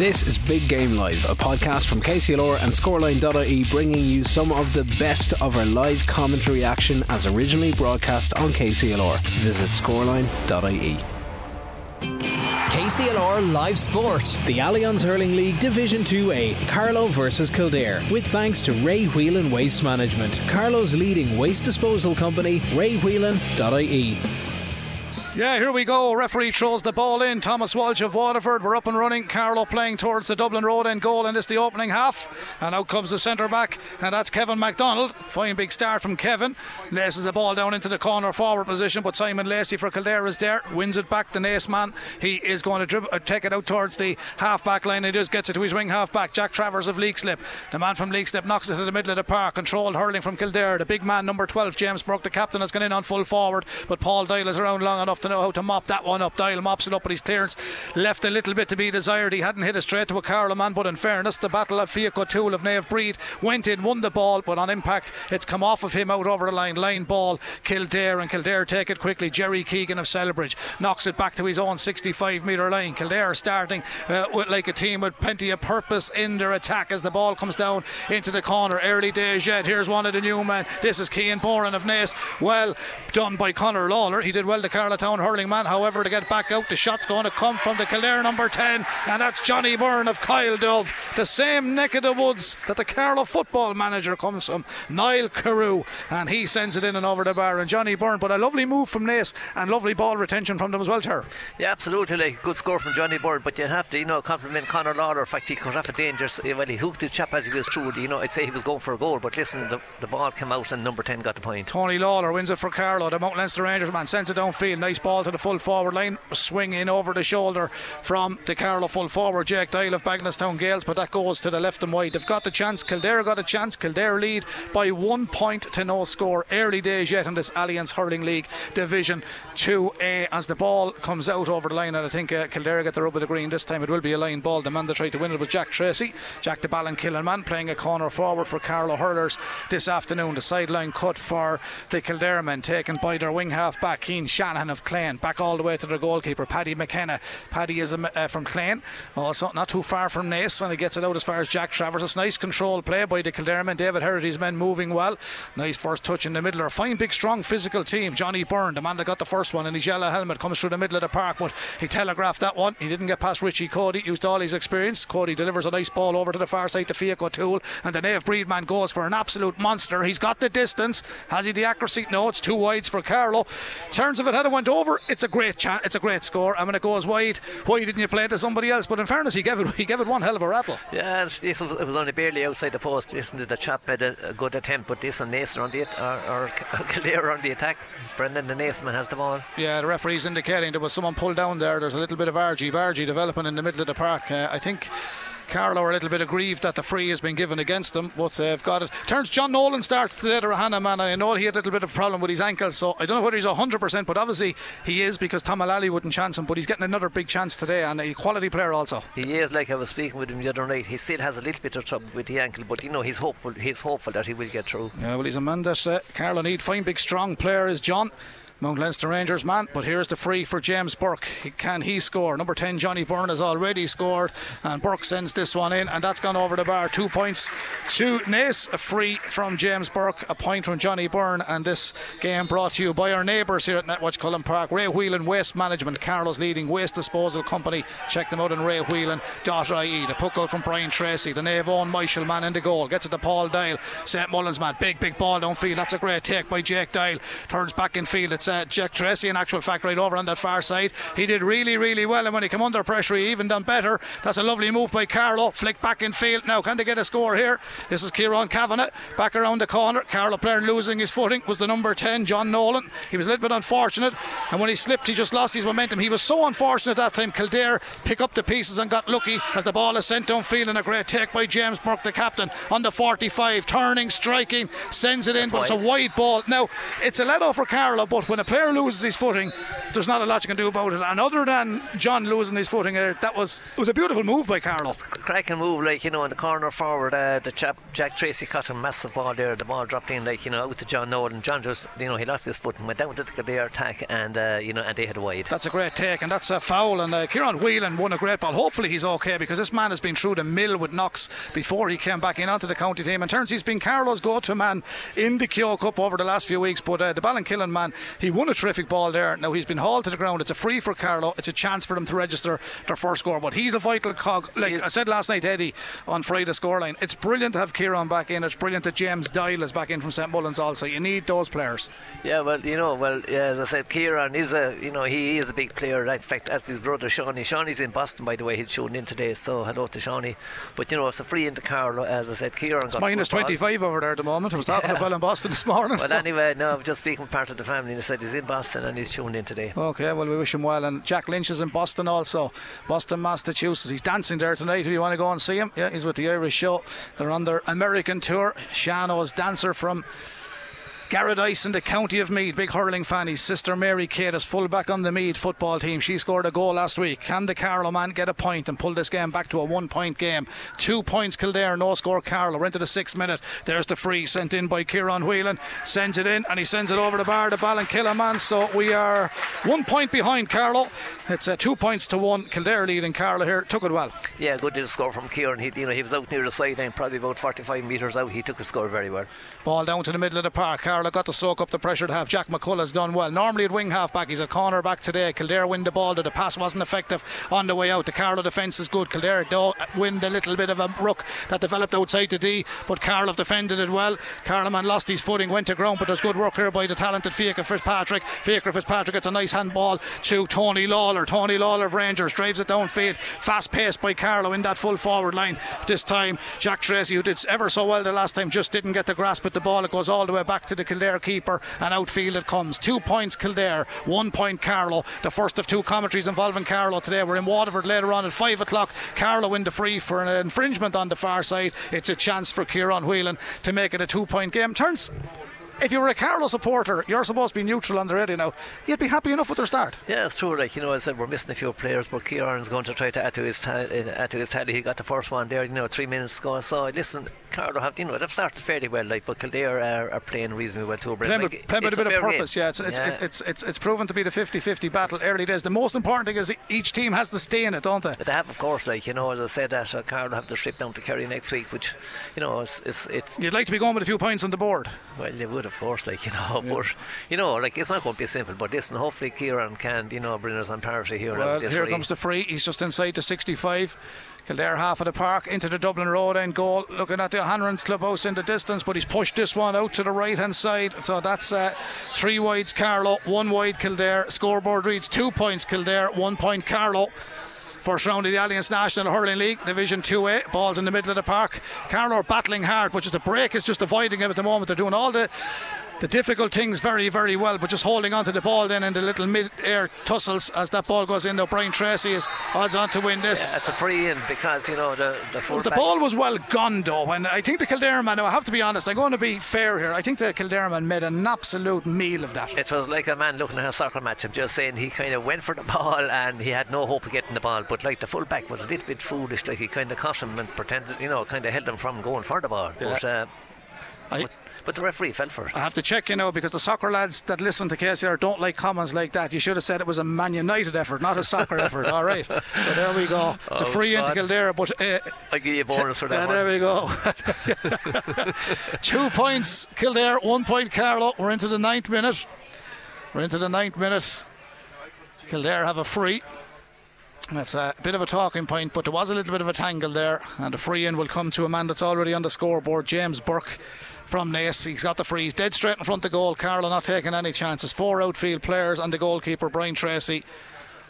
This is Big Game Live, a podcast from KCLR and Scoreline.ie, bringing you some of the best of our live commentary action as originally broadcast on KCLR. Visit Scoreline.ie. KCLR Live Sport. The Allianz Hurling League Division 2A, Carlow versus Kildare, with thanks to Ray Whelan Waste Management, Carlow's leading waste disposal company, raywhelan.ie. Yeah, here we go. Referee throws the ball in. Thomas Walsh of Waterford. We're up and running. Carlow playing towards the Dublin Road end goal, and it's the opening half. And out comes the centre back, and that's Kevin MacDonald. Fine big start from Kevin. Laces the ball down into the corner forward position, but Simon Lacey for Kildare is there. Wins it back. The Naas man. He is going to dribble, uh, take it out towards the half back line. He just gets it to his wing half back. Jack Travers of Leixlip. The man from Leixlip knocks it to the middle of the park. Controlled hurling from Kildare. The big man, number 12, James Burke, the captain, has gone in on full forward, but Paul Doyle is around long enough to know how to mop that one up. Doyle mops it up, but his clearance left a little bit to be desired. He hadn't hit it straight to a Carlow man, but in fairness, the battle of Fiaco Tool of Naomh Bríd went in, won the ball, but on impact, it's come off of him out over the line. Line ball, Kildare, and Kildare take it quickly. Jerry Keegan of Celbridge knocks it back to his own 65 metre line. Kildare starting uh, with, like a team with plenty of purpose in their attack as the ball comes down into the corner. Early days yet. Here's one of the new men. This is Keane Boran of Naas. Well done by Connor Lawler. He did well, to the Town hurling man. However, to get back out, the shot's going to come from the Kildare number 10, and that's Johnny Byrne of Coill Dubh. The same neck of the woods that the Carlow football manager comes from, Niall Carew, and he sends it in and over the bar. And Johnny Byrne, but a lovely move from Naas and lovely ball retention from them as well, Ter. Yeah, absolutely. Like, good score from Johnny Byrne, but you have to, you know, compliment Connor Lawler. In fact, he could have a dangerous. Eh, well, he hooked his chap as he was through. You know, I'd say he was going for a goal, but listen, the, the ball came out and number 10 got the point. Tony Lawler wins it for Carlow. The Mount Leinster Rangers man sends it downfield. Nice ball to the full forward line. Swing in over the shoulder from the Carlow full forward, Jake Doyle of Bagenalstown Gaels, but that goes to the left and wide. They've got the chance. Kildare got a chance. Kildare lead by one point to no score. Early days yet in this Allianz Hurling League Division 2A as the ball comes out over the line. And I think uh, Kildare get the rub of the green this time. It will be a line ball. The man that tried to win it was Jack Tracy. Jack the Ballinkillen man playing a corner forward for Carlow Hurlers this afternoon. The sideline cut for the Kildare men taken by their wing half back, Keane Shanahan of Clane. Back all the way to their goalkeeper, Paddy McKenna. Paddy is um, uh, from Clane, also not too far from Naas, and he gets it out as far as Jack Travers. It's nice control play by the Kildare men. David Herity's men moving well. Nice first touch in the middle. A fine, big, strong physical team. Johnny Byrne, the man that got the first one in his yellow helmet, comes through the middle of the park, but he telegraphed that one. He didn't get past Richie Cody, used all his experience. Cody delivers a nice ball over to the far side to Fiaco Tool, and the Naomh Bríd man goes for an absolute monster. He's got the distance. Has he the accuracy? No, it's two wides for Carlow. Turns if it had went over, it's a great chance. It's a great score. I mean, it goes wide. Why didn't you play it to somebody else? But in fairness, he gave it. He gave it one hell of a rattle. Yeah, this was, it was only barely outside the post. Listen, the chap had a, good attempt, but this and Naas on the or, or Kildare on the attack. Brendan the Naceman has the ball. Yeah, the referee's indicating there was someone pulled down there. There's a little bit of argy bargy developing in the middle of the park. Uh, I think. Carlow are a little bit aggrieved that the free has been given against them, but they've got it. Turns John Nolan starts today, the Rahana man. I know he had a little bit of a problem with his ankle, so I don't know whether he's 100%, but obviously he is because Tom Mullally wouldn't chance him, but he's getting another big chance today and a quality player also. He is, like I was speaking with him the other night, he still has a little bit of trouble with the ankle, but you know, he's hopeful, he's hopeful that he will get through. Yeah, well, he's a man that uh, Carlow need. Fine, big, strong player is John. Mount Leinster Rangers man. But here's the free for James Burke. Can he score? Number 10, Johnny Byrne, has already scored, and Burke sends this one in, and that's gone over the bar. Two points to Naas. A free from James Burke, a point from Johnny Byrne, and this game brought to you by our neighbours here at Netwatch Cullen Park. Ray Whelan Waste Management, Carlow's leading waste disposal company. Check them out on raywhelan.ie. The puck out from Brian Tracy, the Naomh Eoin Myshall man in the goal. Gets it to Paul Doyle. St Mullins man. Big, big ball downfield. That's a great take by Jake Doyle. Turns back in field. It's uh, Jack Tracy, in actual fact, right over on that far side. He did really, really well, and when he came under pressure, he even done better. That's a lovely move by Carlow. Flick back in field. Now, can they get a score here? This is Kieran Kavanagh back around the corner. Carlow player losing his footing was the number 10, John Nolan. He was a little bit unfortunate, and when he slipped, he just lost his momentum. He was so unfortunate that time. Kildare pick up the pieces and got lucky as the ball is sent downfield, and a great take by James Burke, the captain, on the 45, turning, striking, sends it in, That's but wide. it's a wide ball. Now, it's a let off for Carlow, but when when a player loses his footing, there's not a lot you can do about it. And other than John losing his footing, uh, that was it was a beautiful move by Carlow. Cracking move, like you know, in the corner forward, uh, the chap Jack Tracy caught a massive ball there. The ball dropped in, like you know, out to John Nolan. John just, you know, he lost his foot and went down to the Kildare attack, and uh, you know, and they had wide. That's a great take, and that's a foul. And uh, Kieran Whelan won a great ball. Hopefully, he's okay because this man has been through the mill with knocks before he came back in onto the county team. And turns he's been Carlow's go-to man in the Kehoe Cup over the last few weeks. But uh, the Ballinkillen man, he won a terrific ball there. Now he's been hauled to the ground. It's a free for Carlow. It's a chance for them to register their first score. But he's a vital cog. Like I said last night, Eddie, on Friday scoreline, it's brilliant to have Kieran back in. It's brilliant that James Doyle is back in from St Mullins also. You need those players. Yeah, well, you know, well, yeah, as I said, Kieran is a, you know, he is a big player. In fact, as his brother Shawnee. Shawnee's in Boston, by the way. He's shown in today, so hello to Shawnee. But you know, it's a free into Carlow. As I said, Kieran It's got minus football. 25 over there at the moment. I was talking to a in Boston this morning. Well, anyway, no, I'm just speaking part of the family. They said he's in Boston and he's tuned in today. Okay, well, we wish him well. And Jack Lynch is in Boston also. Boston, Massachusetts. He's dancing there tonight. If you want to go and see him, yeah, he's with the Irish show. They're on their American tour. Shano's dancer from Garradice in the county of Meath, big hurling fan. His sister Mary Kate is fullback on the Meath football team. She scored a goal last week. Can the Carlow man get a point and pull this game back to a one point game? Two points Kildare, no score Carlow. We're into the sixth minute. There's the free sent in by Kieran Whelan. Sends it in and he sends it over the bar, Ballinkillen man. So we are one point behind Carlow. It's uh, two points to one. Kildare leading Carlow here. Took it well. Yeah, good little score from Kieran. He, you know, he was out near the sideline, probably about 45 metres out. He took a score very well. Ball down to the middle of the park. Carlow got to soak up the pressure to have. Jack McCullough's done well. Normally at wing half back, he's at corner back today. Kildare win the ball, the pass wasn't effective on the way out. The Carlow defence is good. Kildare do win a little bit of a ruck that developed outside the D, but Carlow defended it well. Carlow man lost his footing, went to ground, but there's good work here by the talented Fiacre Fitzpatrick. Fiacre Fitzpatrick gets a nice handball to Tony Lawler. Tony Lawler of Rangers drives it downfield. Fast paced by Carlow in that full forward line. This time, Jack Tracy, who did ever so well the last time, just didn't get the grasp at the ball. It goes all the way back to the Kildare keeper, and outfield it comes. Two points Kildare, one point Carlow. The first of two commentaries involving Carlow today. We're in Waterford later on at five o'clock. Carlow in the free for an infringement on the far side. It's a chance for Kieran Whelan to make it a two point game. Turns if you were a Carlow supporter, you're supposed to be neutral on the radio now. You'd be happy enough with their start. Yeah, it's true. Like you know, I said, we're missing a few players, but Kieran's going to try to add to his uh, add to his tally. He got the first one there, you know, three minutes ago. So listen, Carlow have you know they've started fairly well, like, but Kildare are, are playing reasonably well too. Playing Like, with, playing with it's a bit of purpose, game. yeah. It's it's, Yeah. It's, it's it's it's proven to be the 50-50 battle early days. The most important thing is each team has to stay in it, don't they? But they have, of course, like you know, as I said, that uh, have to trip down to Kerry next week, which you know, it's it's, it's You'd like to be going with a few points on the board. well, they would, of course, like you know, but you know, like it's not going to be simple. But listen, hopefully Kieran can, you know, bring us on parity here. Well, here comes the free. He's just inside the 65. Kildare half of the park into the Dublin Road end goal. Looking at the Hanrahans clubhouse in the distance, but he's pushed this one out to the right hand side. So that's uh, three wides Carlow, one wide Kildare. Scoreboard reads two points Kildare, one point Carlow. First round of the Allianz National Hurling League, Division 2A. Balls in the middle of the park. Carlow are battling hard, but just the break is just avoiding him at the moment. They're doing all the the difficult things very, very well, but just holding on to the ball then in the little mid-air tussles as that ball goes in. Now Brian Tracy is odds on to win this. Yeah, it's a free in because you know the the full the ball was well gone though, and I think the Kildare man. Now I have to be honest. I'm going to be fair here. I think the Kildare man made an absolute meal of that. It was like a man looking at a soccer match. I'm just saying he kind of went for the ball and he had no hope of getting the ball. But like the fullback was a little bit foolish. Like he kind of caught him and pretended, you know, kind of held him from going for the ball. But, uh, I- but the referee fell for it. I have to check, you know, because the soccer lads that listen to KCR don't like comments like that. You should have said it was a Man United effort, not a soccer effort. All right. So there we go. It's a Oh, free into God. Kildare, but uh, I give you a bonus for Yeah, that there we go. Two points Kildare, one point Carlow. We're into the ninth minute. We're into the ninth minute. Kildare have a free. That's a bit of a talking point, but there was a little bit of a tangle there, and the free in will come to a man that's already on the scoreboard, James Burke from Naas. He's got the free. He's dead straight in front of the goal. Carlow not taking any chances. Four outfield players and the goalkeeper, Brian Tracy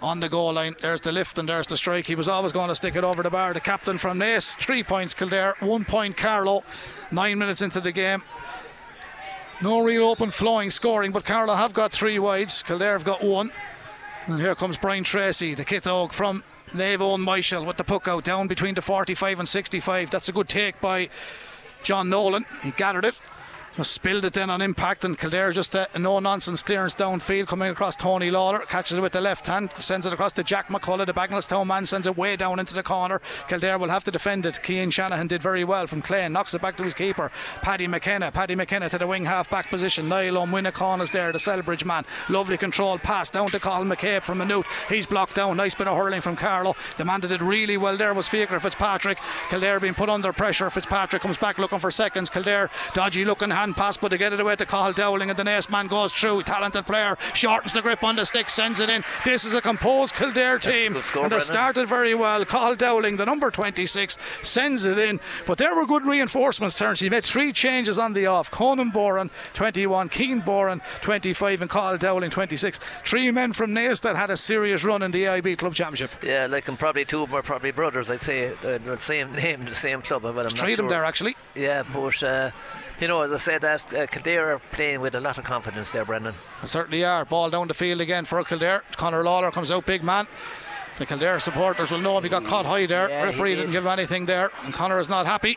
on the goal line. There's the lift and there's the strike. He was always going to stick it over the bar. The captain from Naas. Three points Kildare, one point Carlow. Nine minutes into the game. No real open flowing scoring, but Carlow have got three wides. Kildare have got one. And here comes Brian Tracy, the kit og from Naomh Eoin Myshall with the puck out down between the 45 and 65. That's a good take by John Nolan. He gathered it. Spilled it then on impact, and Kildare just a no nonsense clearance downfield coming across Tony Lawler. Catches it with the left hand, sends it across to Jack McCullough. The Bagenalstown man sends it way down into the corner. Kildare will have to defend it. Keane Shanahan did very well from Clay, knocks it back to his keeper, Paddy McKenna. Paddy McKenna to the wing half back position. Niall O'Winnicon is there, the Celbridge man. Lovely control pass down to Colin McCabe from Maynooth. He's blocked down. Nice bit of hurling from Carlow. The man did really well there was Fiacre Fitzpatrick. Kildare being put under pressure. Fitzpatrick comes back looking for seconds. Kildare dodgy looking hand pass, but to get it away to Cathal Dowling, and the next man goes through. Talented player shortens the grip on the stick, sends it in. This is a composed Kildare team, score, and they started very well. Cathal Dowling, the number 26, sends it in, but there were good reinforcements. Terence, he made three changes on the off. Conan Boran, 21, Keane Boran, 25, and Cathal Dowling, 26. Three men from Naas that had a serious run in the AIB Club Championship. Yeah, like and probably two of them are probably brothers. I'd say uh, the same name, the same club. But I'm not Three of them there actually. Yeah, but uh, you know, as I said, that uh, Kildare are playing with a lot of confidence there, Brendan. They certainly are. Ball down the field again for Kildare. Connor Lawler comes out, big man. The Kildare supporters will know him. He got caught high there. Yeah, Referee didn't give him anything there, and Connor is not happy.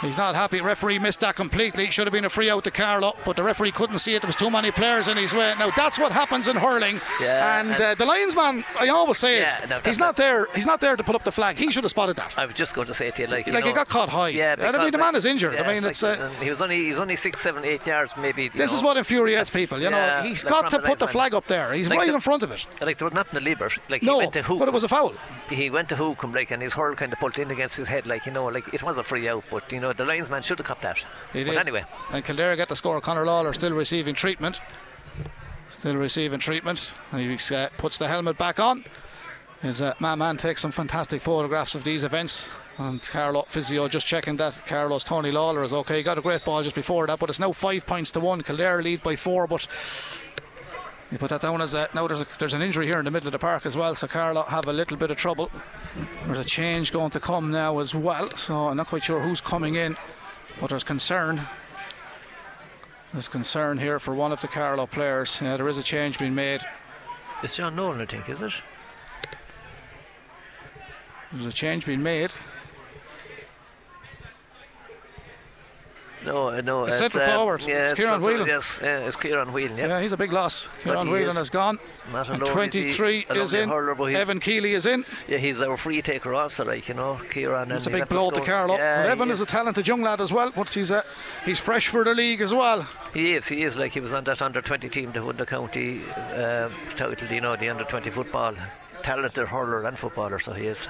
He's not happy. Referee missed that completely. Should have been a free out to Carlow, but the referee couldn't see it. There was too many players in his way. Now that's what happens in hurling. Yeah, and and- uh, the linesman, I always say Yeah, it. no, he's not there. He's not there to put up the flag. He should have spotted that. I was just going to say to you, like, you Like, know, he got caught high. Yeah, I mean, the man is injured. I mean, it's, like, uh, he was only he's only six, seven, eight yards, maybe. This is what infuriates people. You know, Yeah, he's like got to the put the flag up there. He's Like right the- in front of it. Like there was nothing to Liebert. Like he No, went to hook. but it was a foul. he went to hook him like and his hurl kind of pulled in against his head like you know like it was a free out but you know the linesman should have cut that He but did. anyway And Kildare get the score. Conor Lawler still receiving treatment. Still receiving treatment. And he uh, puts the helmet back on. His uh, man man takes some fantastic photographs of these events. And Carlow Physio just checking that Carlow's Tony Lawler is okay. He got a great ball just before that, but it's now five points to one. Kildare lead by four, but you put that down as a now there's a, there's an injury here in the middle of the park as well, so Carlow have a little bit of trouble. There's a change going to come now as well, so I'm not quite sure who's coming in, but there's concern. There's concern here for one of the Carlow players. Yeah, there is a change being made. it's John Nolan I think is it There's a change being made. No uh, no The it's, centre uh, forward. yeah, It's Kieran Whelan. yes yeah, it's Kieran Whelan yeah, Yeah, he's a big loss. Kieran Whelan is has gone. Alone is he 23 a is in. hurler, Evan Keeley is in. yeah he's our free taker also like you know Kieran It's a big blow to. Carlow. yeah, Evan he is a talented young lad as well, but he's uh, he's fresh for the league as well. He is, he is like he was on that under 20 team that won the county um, title, you know, the under 20 football. Talented hurler and footballer, so he is.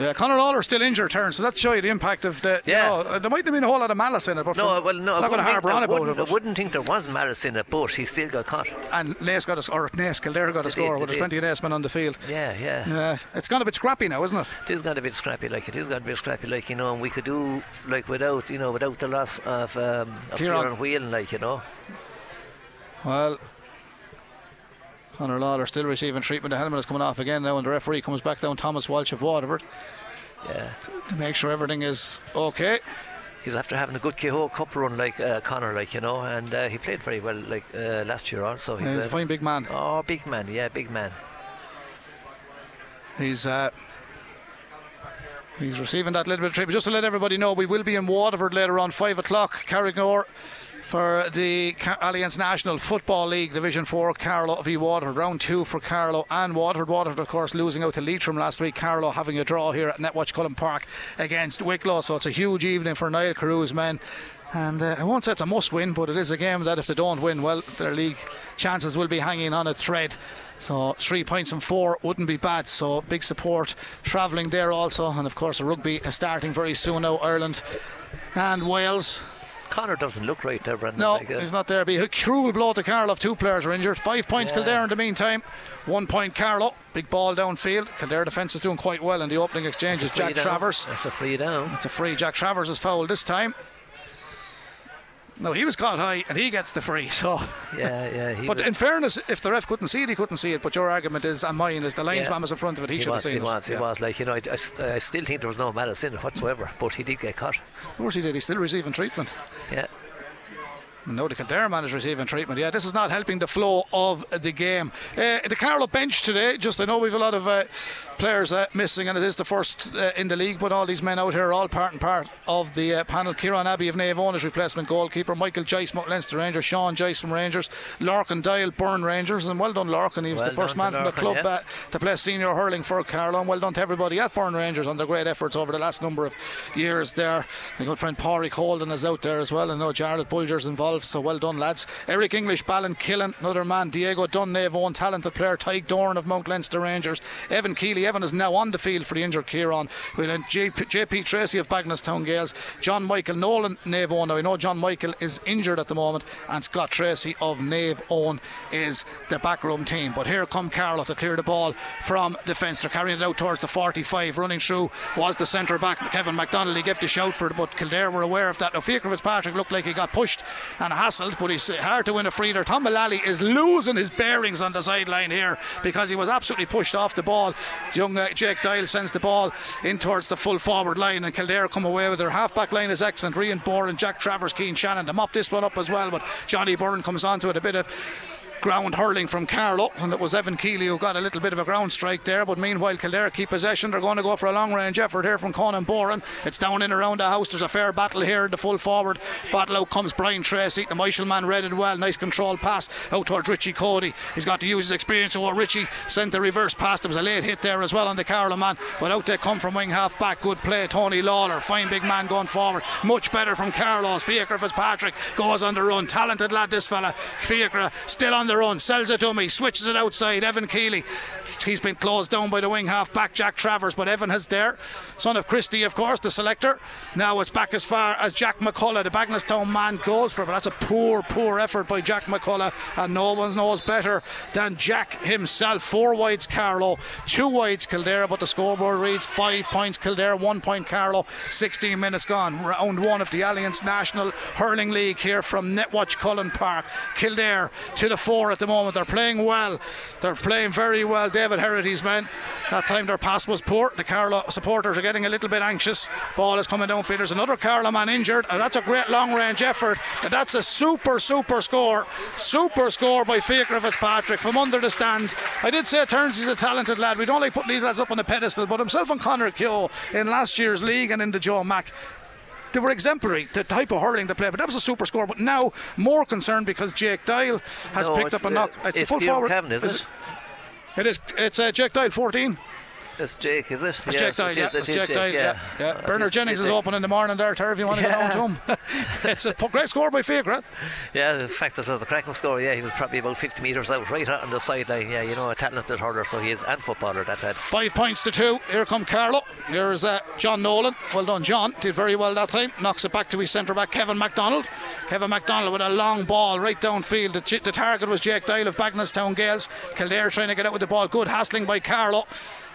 Yeah, Conor Lawler's still injured, Terence, so that show you the impact of the. Yeah. You know, uh, there might have been a whole lot of malice in it, but No, well, no, I'm not going to harbour on about it. wouldn't, I wouldn't think there was malice in it, but he still got caught. And Naas got a or Naas Kildare got a score, did, there's plenty of Naas men on the field. Yeah, yeah. Yeah, it's gone a bit scrappy now, isn't it? It is going to be scrappy, like it is going to be scrappy, like you know. And we could do like without, you know, without the loss of um, of. Kieran Whelan, like you know. Well, Conor Lawler still receiving treatment. The helmet is coming off again now, and the referee comes back down, Thomas Walsh of Waterford, Yeah, to make sure everything is okay. he's after having a good Kehoe Cup run, like uh, Connor, like you know, and uh, he played very well, like uh, last year also. He's, He's a uh, fine big man. oh, big man, yeah, big man. He's uh, he's receiving that little bit of treatment. Just to let everybody know, we will be in Waterford later on, five o'clock, Carriganore. For the Allianz National Football League Division 4, Carlow v Waterford. Round two for Carlow and Waterford. Waterford, of course, losing out to Leitrim last week. Carlow having a draw here at Netwatch Cullen Park against Wicklow. So it's a huge evening for Niall Carew's men. And uh, I won't say it's a must win, but it is a game that if they don't win, well, their league chances will be hanging on a thread. So three points and four wouldn't be bad. So big support travelling there also. And of course, rugby starting very soon now. Ireland and Wales. Connor doesn't look right there, Brendan. No, like, uh, he's not there. Be a cruel blow to Carlow. Two players are injured. Five points Yeah. Kildare in the meantime. One point Carlow. Big ball downfield. Kildare defence is doing quite well in the opening exchange. It's Jack down. Travers. That's a free down. It's a free. Jack Travers is fouled this time. No, he was caught high and he gets the free. So, Yeah, yeah. He but was, in fairness, if the ref couldn't see it, he couldn't see it. But your argument is, and mine is, the linesman Yeah. was in front of it. He, he should have seen he it. was, he was. Like you know, I, I still think there was no malice in it whatsoever, but he did get caught. Of course, he did. He's still receiving treatment. Yeah. No, the Kildare man is receiving treatment. Yeah, this is not helping the flow of the game. Uh, the Carlow bench today, just I know we've a lot of uh, players uh, missing, and it is the first uh, in the league, but all these men out here are all part and part of the uh, panel. Kieran Abbey of Naomh Eoin replacement goalkeeper, Michael Joyce, Leinster Rangers, Sean Joyce from Rangers, Larkin Doyle, Burren Rangers, and well done, Larkin. He was well the first man from the club yeah. to play senior hurling for Carlow, and well done to everybody at Burren Rangers on their great efforts over the last number of years there. My good friend Pádraig Colden is out there as well, and I know Jared Bulger's involved, so well done, lads. Eric English, Ballinkillen, another man, Diego Dunn, Naomh talented player, Tyke Dorn of Mount Leinster Rangers, Evan Keeley. Evan is now on the field for the injured Kieran. We then JP, Tracy of Bagenalstown Gaels, John Michael Nolan, Naomh Eoin. Now I know John Michael is injured at the moment, and Scott Tracy of Naomh Eoin is the backroom team. But here come Carlow to clear the ball from defence. They're carrying it out towards the 45. Running through was the centre back, Kevin MacDonald. He gave the shout for it, but Kildare were aware of that. Now, Fiacre Fitzpatrick looked like he got pushed and hassled, but he's hard to win a free there. Tom Mullally is losing his bearings on the sideline here because he was absolutely pushed off the ball. Young uh, Jake Doyle sends the ball in towards the full forward line, and Kildare come away with their half back line is excellent. Rian Bourne and Jack Travers, Keane Shannon to mop this one up as well, but Johnny Byrne comes onto it a bit of ground hurling from Carlow, and it was Evan Keeley who got a little bit of a ground strike there. But meanwhile, Kildare keep possession. They're going to go for a long range effort here from Conan Boran. It's down in around the house. There's a fair battle here. in The full forward battle out comes Brian Tracy. The Myshall man read it well. Nice control pass out towards Richie Cody. He's got to use his experience. So Richie sent the reverse pass. There was a late hit there as well on the Carlow man. But out they come from wing half back. Good play. Tony Lawler, fine big man going forward. Much better from Carlow's. Fiacre Fitzpatrick goes on the run. Talented lad, this fella. Fiacre still on the run. Sells to me. Switches it outside. Evan Keeley. He's been closed down by the wing half back Jack Travers, but Evan has there. Son of Christie, of course, the selector. Now it's back as far as Jack McCullough, the Bagenalstown man, goes for it. But that's a poor, poor effort by Jack McCullough, and no one knows better than Jack himself. Four wides Carlow, two wides Kildare, but the scoreboard reads five points Kildare, one point Carlow. 16 minutes gone. Round one of the Allianz National Hurling League here from Netwatch Cullen Park. Kildare to the four at the moment. They're playing well. They're playing very well. David Herity's men. That time their pass was poor. The Carlow supporters are getting a little bit anxious. Ball is coming downfield. There's another Carlow man injured. And that's a great long range effort. And that's a super, super score. Super score by Fiacre Fitzpatrick from under the stand. I did say Turns is a talented lad. We don't like putting these lads up on a pedestal, but himself and Connor Keogh in last year's league and in the Joe Mack they were exemplary, the type of hurling they play. But that was a super score. But now more concerned because Jake Doyle has No, picked up a uh, knock. It's, a it's full forward. Cavan, is it? It is. It's uh, Jake Doyle 14. It's Jake, is it? It's Jake Doyle. Yeah, it it's Jake Doyle. Yeah, yeah. Bernard Jennings is open in the morning there, Ter, if you want to get Yeah. home to him. it's a great score by Fiacre. Yeah, the fact that it was a cracking score, yeah, he was probably about 50 metres out, right on the sideline. Yeah, you know, a talented hurler, so he is, and footballer that had. Five points to two. Here come Carlow. Here's uh, John Nolan. Well done, John. Did very well that time. Knocks it back to his centre back, Kevin MacDonald. Kevin MacDonald with a long ball right downfield. The, the target was Jake Doyle of Bagenalstown Gaels. Kildare trying to get out with the ball. Good hassling by Carlow.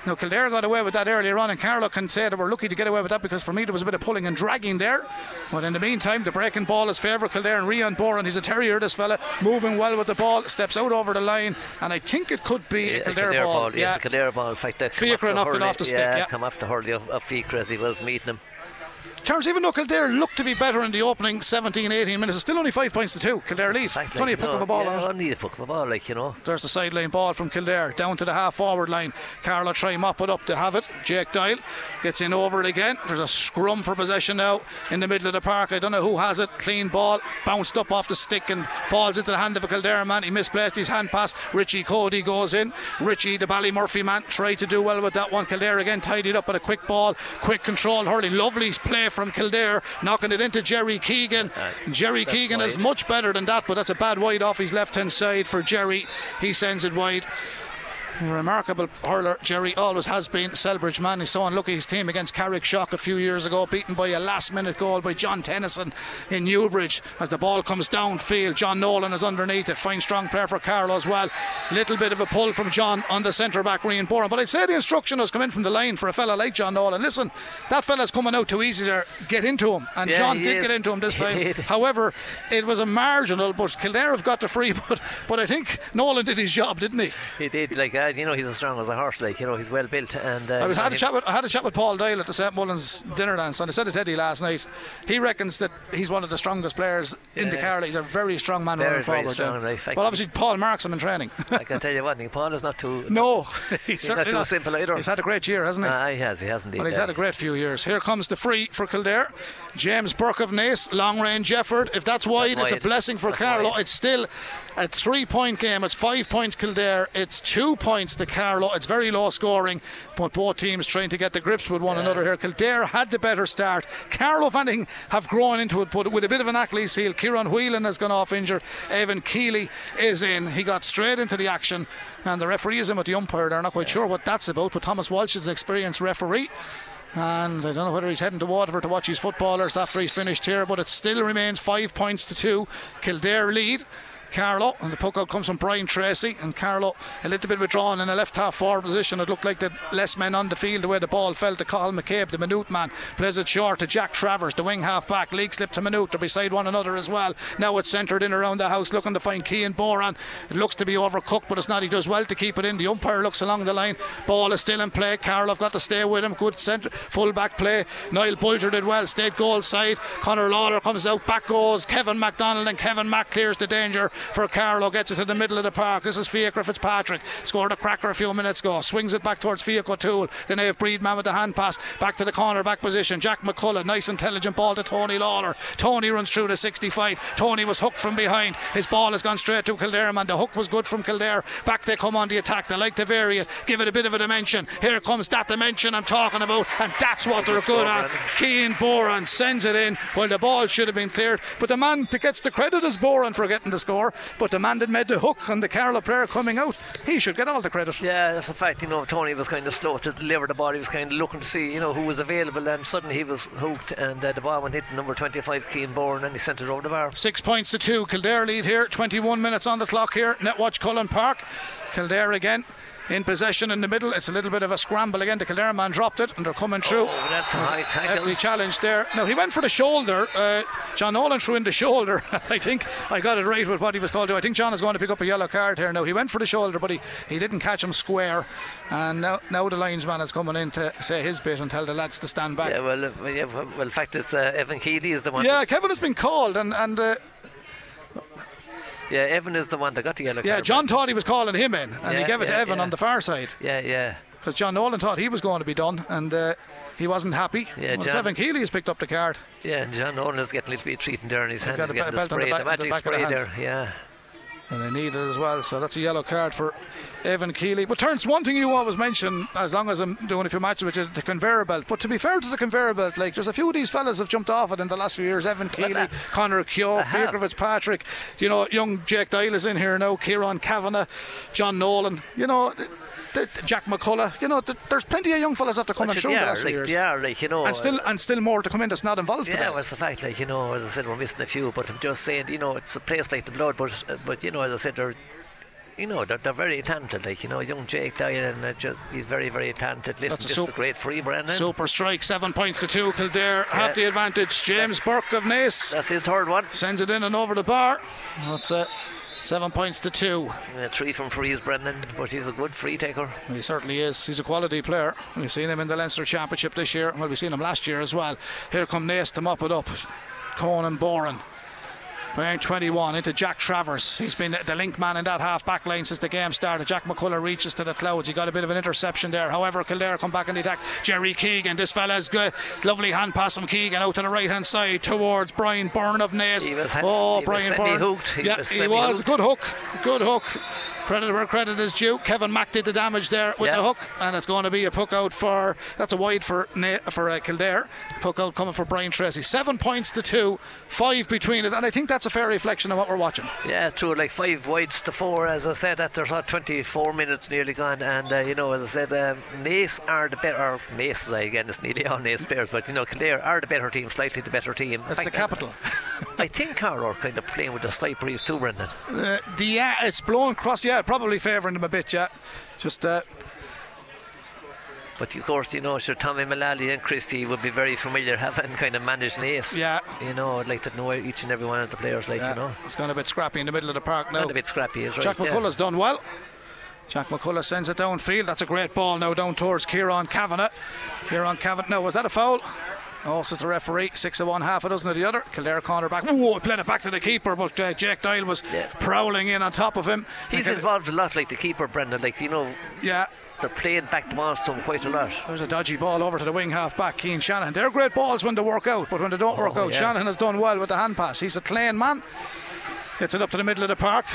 Now Kildare got away with that earlier on, and Carlow can say they were lucky to get away with that because for me there was a bit of pulling and dragging there. But in the meantime, the breaking ball is favourite Kildare and Rian Boran. He's a terrier, this fella, moving well with the ball, steps out over the line, and I think it could be a Yeah, Kildare, ball. Yes, Yeah. a Kildare ball. In fact, that Fiacre knocked it off the stick, Yeah, yeah. come off the hurley of, of Fiacre as he was meeting him. Though Kildare looked to be better in the opening 17, 18 minutes, it's still only five points to two. Kildare lead. Fact, It's only a puck of a ball yeah. Only a puck of a ball, like, you know. There's the sideline ball from Kildare down to the half forward line. Carlow try mop it up to have it. Jake Doyle gets in over it again. There's a scrum for possession now in the middle of the park. I don't know who has it. Clean ball bounced up off the stick and falls into the hand of a Kildare man. He misplaced his hand pass. Richie Cody goes in. Richie, the Ballymurphy man, tried to do well with that one. Kildare again tidied up with a quick ball, quick control, hurling. Lovely play from Kildare, knocking it into Jerry Keegan. Jerry that's Keegan is much better than that, but that's a bad wide off his left hand side for Jerry. He sends it wide. Remarkable hurler, Jerry always has been. Celbridge man, he's so unlucky. His team against Carrickshock a few years ago, beaten by a last minute goal by John Tennyson in Newbridge. As the ball comes downfield, John Nolan is underneath it. Fine strong player for Carlow as well. Little bit of a pull from John on the centre back, Rian Boran. But I'd say the instruction has come in from the line for a fella like John Nolan. Listen, that fella's coming out too easy there. Get into him. And Yeah, John did is. get into him this time. However, it was a marginal, but Kildare have got the free. But, but I think Nolan did his job, didn't he? He did, like, uh, You know he's as strong as a horse. Like you know he's well built. And uh, I was had a chat with I had a chat with Paul Doyle at the St Mullins dinner dance, and I said to Teddy last night. He reckons that he's one of the strongest players in the car. He's a very strong man Very, running very forward. strong, right. Well, obviously Paul marks him in training. I can tell you one thing. Paul is not too. no, he's, not certainly too simple either. He's had a great year, hasn't he? Ah, he has. He has indeed. Well, he's had a great few years. Here comes the free for Kildare. James Burke of Naas, long range effort. If that's wide, it's a blessing for That's Carlow. wide. It's still a three point game. It's five points Kildare. It's two points to Carlow. It's very low scoring, but both teams trying to get the grips with one another here. Kildare had the better start. Carlow, if anything, have grown into it, but with a bit of an Achilles heel. Kieran Whelan has gone off injured. Evan Keeley is in. He got straight into the action, and the referee is in with the umpire. They're not quite sure what that's about, but Thomas Walsh is an experienced referee. And I don't know whether he's heading to Waterford to watch his footballers after he's finished here, but it still remains five points to two. Kildare lead. Carlow, and the puck out comes from Brian Tracy, and Carlow a little bit withdrawn in a left half forward position. It looked like the less men on the field the way the ball fell to Carl McCabe, the Maynooth man, plays it short to Jack Travers, the wing half back, Leixlip to Maynooth, they're beside one another as well. Now it's centred in around the house, looking to find Keane Boran. It looks to be overcooked, but it's not. He does well to keep it in. The umpire looks along the line. Ball is still in play. Carlow have got to stay with him. Good centre full back play. Niall Bulger did well. Stayed goal side. Conor Lawler comes out. Back goes Kevin MacDonald, and Kevin Mack clears the danger for Carlow. Gets it in the middle of the park. This is Fia Fitzpatrick. Scored a cracker a few minutes ago. Swings it back towards Fia O'Toole. Then they have Breedman with the hand pass. Back to the corner back position. Jack McCullough. Nice intelligent ball to Tony Lawler. Tony runs through to 65. Tony was hooked from behind. His ball has gone straight to Kildare, man. The hook was good from Kildare. Back they come on the attack. They like to vary it. Give it a bit of a dimension. Here comes that dimension I'm talking about. And that's what they're good at. Keane Boran sends it in. Well, the ball should have been cleared. But the man that gets the credit is Boran for getting the score. But the man that made the hook and the Carlow player coming out, he should get all the credit. Yeah, that's a fact. You know, Tony was kind of slow to deliver the ball. He was kind of looking to see, you know, who was available, and suddenly he was hooked, and uh, the ball went hit number 25, Keane Boran, and he sent it over the bar. Six points to two. Kildare lead here. 21 minutes on the clock here. Netwatch Cullen Park. Kildare again in possession in the middle. It's a little bit of a scramble again. The Kildare man dropped it and they're coming through. Oh, that's a high tackle. Hefty challenge there. Now he went for the shoulder. Uh, John Nolan threw in the shoulder. I think I got it right with what he was told to. I think John is going to pick up a yellow card here. Now he went for the shoulder, but he, he didn't catch him square. And now, now the linesman is coming in to say his bit and tell the lads to stand back. Yeah, well, uh, well, yeah, well, in fact, it's uh, Evan Keeley is the one. Yeah, Kevin has been called, and and uh, Yeah, Evan is the one that got the yellow card. yeah. John thought he was calling him in, and he gave it to Evan yeah. on the far side Yeah, yeah. because John Nolan thought he was going to be done, and uh, he wasn't happy. Yeah, well, John- Evan Keeley has picked up the card. Yeah, and John Nolan is getting a little bit of treating there in his hand. got He's a getting belt the on the spray, back- the magic the spray there. Yeah. And they need it as well, so that's a yellow card for Evan Keeley. But turns one thing you always mention, as long as I'm doing a few matches with you, the conveyor belt. But to be fair to the conveyor belt, like there's a few of these fellas have jumped off it in the last few years. Evan Keeley, Connor Keogh, have. Fiacre Fitzpatrick, you know, young Jake Doyle is in here now, Kieran Kavanagh, John Nolan, you know, th- th- Jack McCullough. You know, th- there's plenty of young fellas after coming through they the are, last like, years. they are, like, you know. And still, and still more to come in that's not involved Yeah, today. well, it's the fact, like you know, as I said, we're missing a few, but I'm just saying, you know, it's a place like the Blood, but uh, but you know, as I said, they're, you know, they're, they're very talented. Like you know, young Jake Dyer, and uh, just he's very very talented. Listen, That's a sup- a great free, Brendan. Super strike, seven points to two. Kildare have the advantage. James Burke of Naas. That's his third one. Sends it in and over the bar. That's it. Seven points to two. Uh, three from frees, Brendan, but he's a good free taker. He certainly is. He's a quality player. We've seen him in the Leinster Championship this year. Well, we've seen him last year as well. Here come Naas to mop it up. Conan Boran. Wearing 21 into Jack Travers. He's been the link man in that half back line since the game started. Jack McCullough reaches to the clouds. He got a bit of an interception there. However, Kildare come back in the attack. Jerry Keegan, this fella's good. Lovely hand pass from Keegan out to the right hand side towards Brian Byrne of. He was- oh, he was Brian Byrne. semi-hooked. He yeah, was he was. Good hook. Good hook. Credit where credit is due. Kevin Mack did the damage there with Yeah. the hook, and it's going to be a puck out for that's a wide for Na- for uh, Kildare. Puck out coming for Brian Tracy. Seven points to two, five between it, and I think that's a fair reflection of what we're watching. Yeah, true. Like five wides to four, as I said. That there's not 24 minutes nearly gone, and uh, you know, as I said, um, Naas are the better. Or Naas, again, it's nearly all Naas players, but you know, Kildare are the better team, slightly the better team. That's the capital. I think Carlow are kind of playing with the slight breeze too, Brendan. Uh, the yeah, it's blowing across. Yeah, probably favouring them a bit. Yeah, just uh, But of course, you know, sure, Tommy Mullally and Christie would be very familiar having kind of managed Naas. yeah. You know, I'd like to know each and every one of the players, like, yeah. you know. It's gone a bit scrappy in the middle of the park now. A bit scrappy, is right. Jack yeah. McCullough's done well. Jack McCullough sends it downfield. That's a great ball now down towards Kieran Kavanagh. Kieran Kavanagh. No, was that a foul? Says the referee. Six of one, half a dozen of the other. Kildare corner back. Whoa, played it back to the keeper, but uh, Jake Doyle was Yeah. prowling in on top of him. He's involved a lot, like the keeper, Brendan. Like you know, Yeah, they're playing back the balls to him quite a lot. There's a dodgy ball over to the wing half back, Keane Shannon. They're great balls when they work out, but when they don't work Oh, out, yeah. Shanahan has done well with the hand pass. He's a clean man. Gets it up to the middle of the park.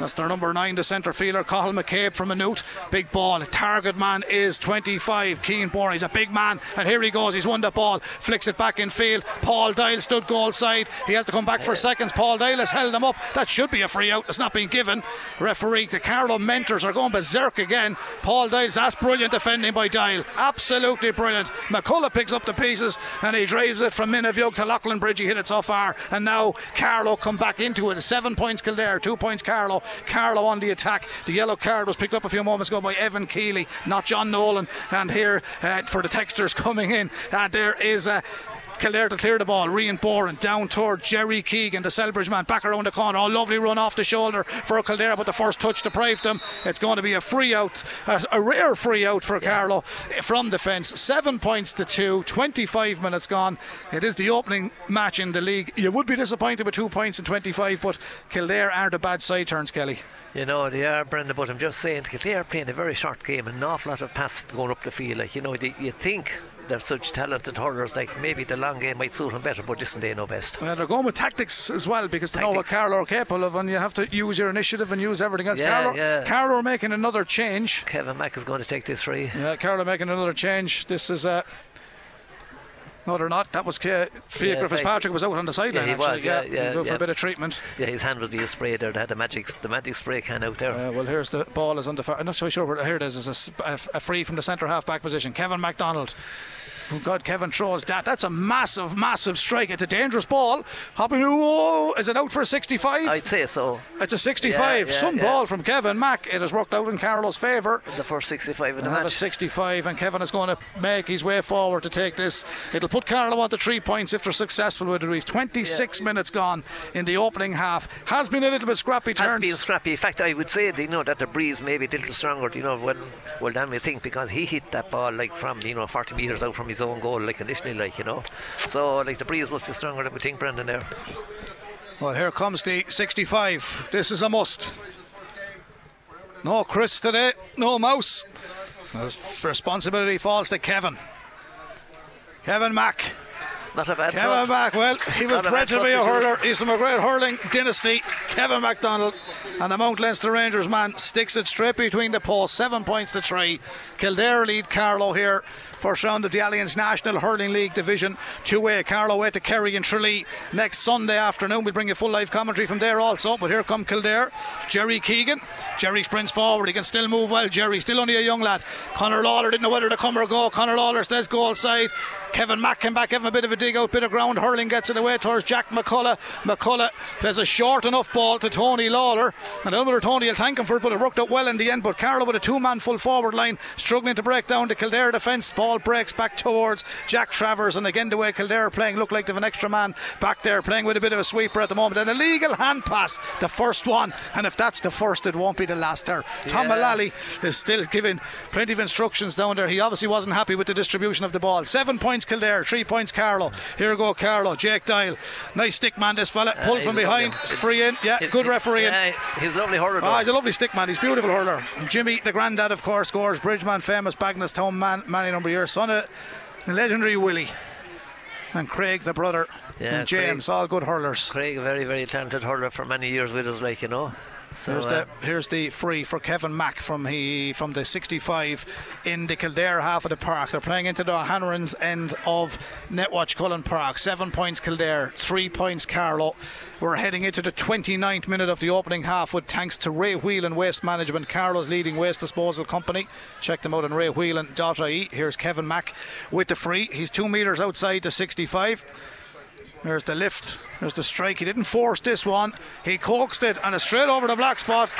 That's their number nine, the centre fielder, Cathal McCabe from Maynooth. Big ball. Target man is 25. Keane Boran. He's a big man. And here he goes. He's won the ball. Flicks it back in field. Paul Doyle stood goal side. He has to come back for seconds. Paul Doyle has held him up. That should be a free out. It's not been given. Referee, the Carlow mentors are going berserk again. Paul Doyle's that's brilliant defending by Doyle. Absolutely brilliant. McCullough picks up the pieces and he drives it from Minavioke to Lachlan Bridge. He hit it so far. And now Carlow come back into it. Seven points Kildare, two points Carlow. Carlow on the attack. The yellow card was picked up a few moments ago by Evan Keeley, not John Nolan. And here uh, for the texters coming in, uh, there is a. Kildare to clear the ball. Rian Boran down toward Jerry Keegan, the Celbridge man, back around the corner. Oh, lovely run off the shoulder for Kildare, but the first touch deprived them. It's going to be a free out, a, a rare free out for Carlow from defence. Seven points to two, 25 minutes gone. It is the opening match in the league. You would be disappointed with two points in 25, but Kildare aren't a bad side turns, Kelly. You know, they are, Brendan, but I'm just saying, they are playing a very short game an awful lot of passes going up the field. Like, you know, they, you think they're such talented hurlers, like maybe the long game might suit them better, but listen, they know best. Well, they're going with tactics as well because they know what Tactics. Carlow are capable of, and you have to use your initiative and use everything else. Yeah, Carlow, yeah. Carlow are making another change. Kevin Mack is going to take this free. Yeah, Carlow making another change. This is Uh, no, they're not. That was uh, Fia Yeah, Griffiths Patrick was out on the sideline. Yeah, he actually. was, yeah, yeah, go for a bit of treatment. Yeah, his hand was being sprayed there. They had the magic, the magic spray can out there. Uh, well, here's the ball is on the far. I'm not so sure where here it is. It's it's a free from the centre half back position. Kevin MacDonald. Oh God, Kevin throws that. That's a massive, massive strike. It's a dangerous ball. Hopping. Whoa! Is it out for a 65? I'd say so. it's a 65. Yeah, yeah, Some yeah. ball from Kevin Mack. It has worked out in Carlow's favour. The first 65 in the have a 65, and Kevin is going to make his way forward to take this. It'll put Carlow on to three points if they're successful with it. We've 26 minutes gone in the opening half. Has been a little bit scrappy Has turns. been scrappy. In fact, I would say, you know, that the breeze may be a little stronger. You know, when well, damn you think because he hit that ball like from you know 40 meters out from his own goal, like initially, like you know. So like the breeze must be stronger than we think, Brendan. There. Well, here comes the 65. This is a must. No Chris today, no mouse. So responsibility falls to Kevin. Kevin Mack. Not a bad Kevin. Mack, well, he was bred to be a hurler. He's from a great hurling dynasty. Kevin MacDonald and the Mount Leinster Rangers man sticks it straight between the posts. Seven points to three. Kildare lead Carlow here. First round of the Allianz National Hurling League Division 2A. Carlow away to Kerry and Tralee next Sunday afternoon. We'll bring you full live commentary from there also. But here come Kildare. Jerry Keegan. Jerry sprints forward. He can still move well. Jerry, still only a young lad. Connor Lawler didn't know whether to come or go. Connor Lawler stays goal side. Kevin Mack came back, gave him a bit of a dig out, bit of ground. Hurling gets it away towards Jack McCullough. McCullough plays a short enough ball to Tony Lawler. And whether Tony will thank him for it, but it worked out well in the end. But Carlow with a two man full forward line, struggling to break down the Kildare defence. Ball breaks back towards Jack Travers. And again, the way Kildare are playing, look like they've an extra man back there playing with a bit of a sweeper at the moment. An illegal hand pass, the first one. And if that's the first, it won't be the last there. Tom Yeah. Mullally is still giving plenty of instructions down there. He obviously wasn't happy with the distribution of the ball. Seven points Kildare, three points Carlow. Here go Carlow, Jake Doyle. Nice stick man, this fella. Pulled he's from behind. lovely- free in. Yeah, good refereeing. Yeah, he's a lovely hurler. Oh, he's a lovely stick man. He's a beautiful hurler. Jimmy, the granddad, of course, scores. Bridgeman, famous Bagenalstown man, many number years. Son of the legendary Willie. And Craig, the brother. Yeah, and James, all good hurlers. Craig, a very, very talented hurler for many years with us, like you know. So, Here's uh, the here's the free for Kevin Mack from he from the 65 in the Kildare half of the park. They're playing into the Hanrahan's end of Netwatch Cullen Park. Seven points Kildare, three points Carlow. We're heading into the 29th minute of the opening half with thanks to Ray Whelan Waste Management, Carlow's leading waste disposal company. Check them out on raywhelan.ie. Here's Kevin Mack with the free. He's two metres outside the 65. There's the lift. There's the strike. He didn't force this one. He coaxed it and it's straight over the black spot.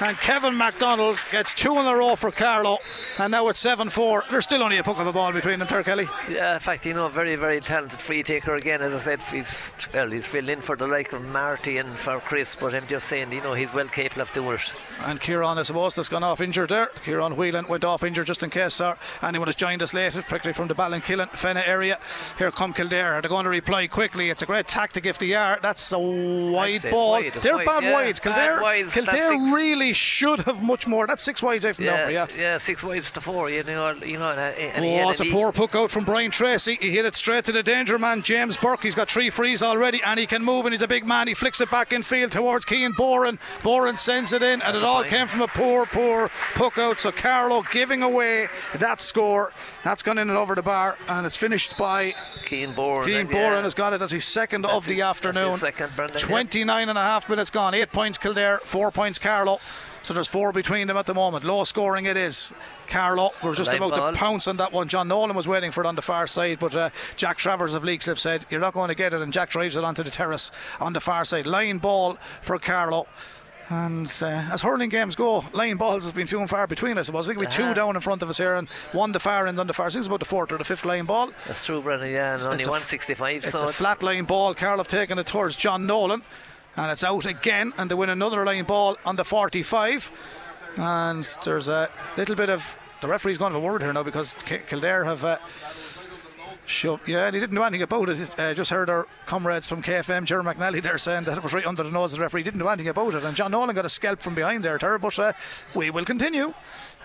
And Kevin MacDonald gets two in a row for Carlow. And now it's 7 4. There's still only a puck of a ball between them, Ter Kelly. Yeah, in fact, you know, very, very talented free taker again. As I said, he's well, he's filling in for the like of Marty and for Chris, but I'm just saying, you know, he's well capable of doing it. And Kieran, I suppose, that's gone off injured there. Kieran Whelan went off injured just in case uh, anyone has joined us later, particularly from the Ballinkillen, Fenagh area. Here come Kildare. They're going to reply quickly. It's a great tactic if they are. That's a wide That's ball. wide. They're Wide, bad yeah. wides. Bad Kildare, wides. That's Kildare really should have much more. That's six wides out from Yeah, Dumfries, yeah. yeah, six wides to four. You know, you know, and, uh, and Oh, it's a he- poor puck out from Brian Tracy. He hit it straight to the danger man, James Burke. He's got three frees already and he can move and he's a big man. He flicks it back in field towards Keane Boran. Boran sends it in and it all point. came from a poor, poor puck out. So Carlow giving away that score. That's gone in and over the bar and it's finished by Keane Boran. Keane uh, and, yeah, Boran has got it as his second of the that's afternoon. second, Brendan, yeah. 29 and a half minutes gone. Eight points Kildare, four points Carlow. So there's four between them at the moment. Low scoring it is. Carlow, we're just Line about ball. to pounce on that one. John Nolan was waiting for it on the far side, but uh, Jack Travers of Leixlip said, You're not going to get it. And Jack drives it onto the terrace on the far side. Line ball for Carlow. And uh, as hurling games go, line balls has been few and far between, I suppose. I think we two Uh-huh. down in front of us here and one the far end on the far. I think it's about the fourth or the fifth line ball. That's true, Brendan. Yeah, and only it's a- 165. It's so a flat line ball. Carl have taken it towards John Nolan. And it's out again. And they win another line ball on the 45. And there's a little bit of. The referee's going to have a word here now because Kildare have. Uh, Shoved. Yeah, and he didn't do anything about it. Uh, just heard our comrades from KFM, Jerry McNally, there saying that it was right under the nose of the referee. He didn't do anything about it. And John Nolan got a scalp from behind there, Ter, but uh, we will continue.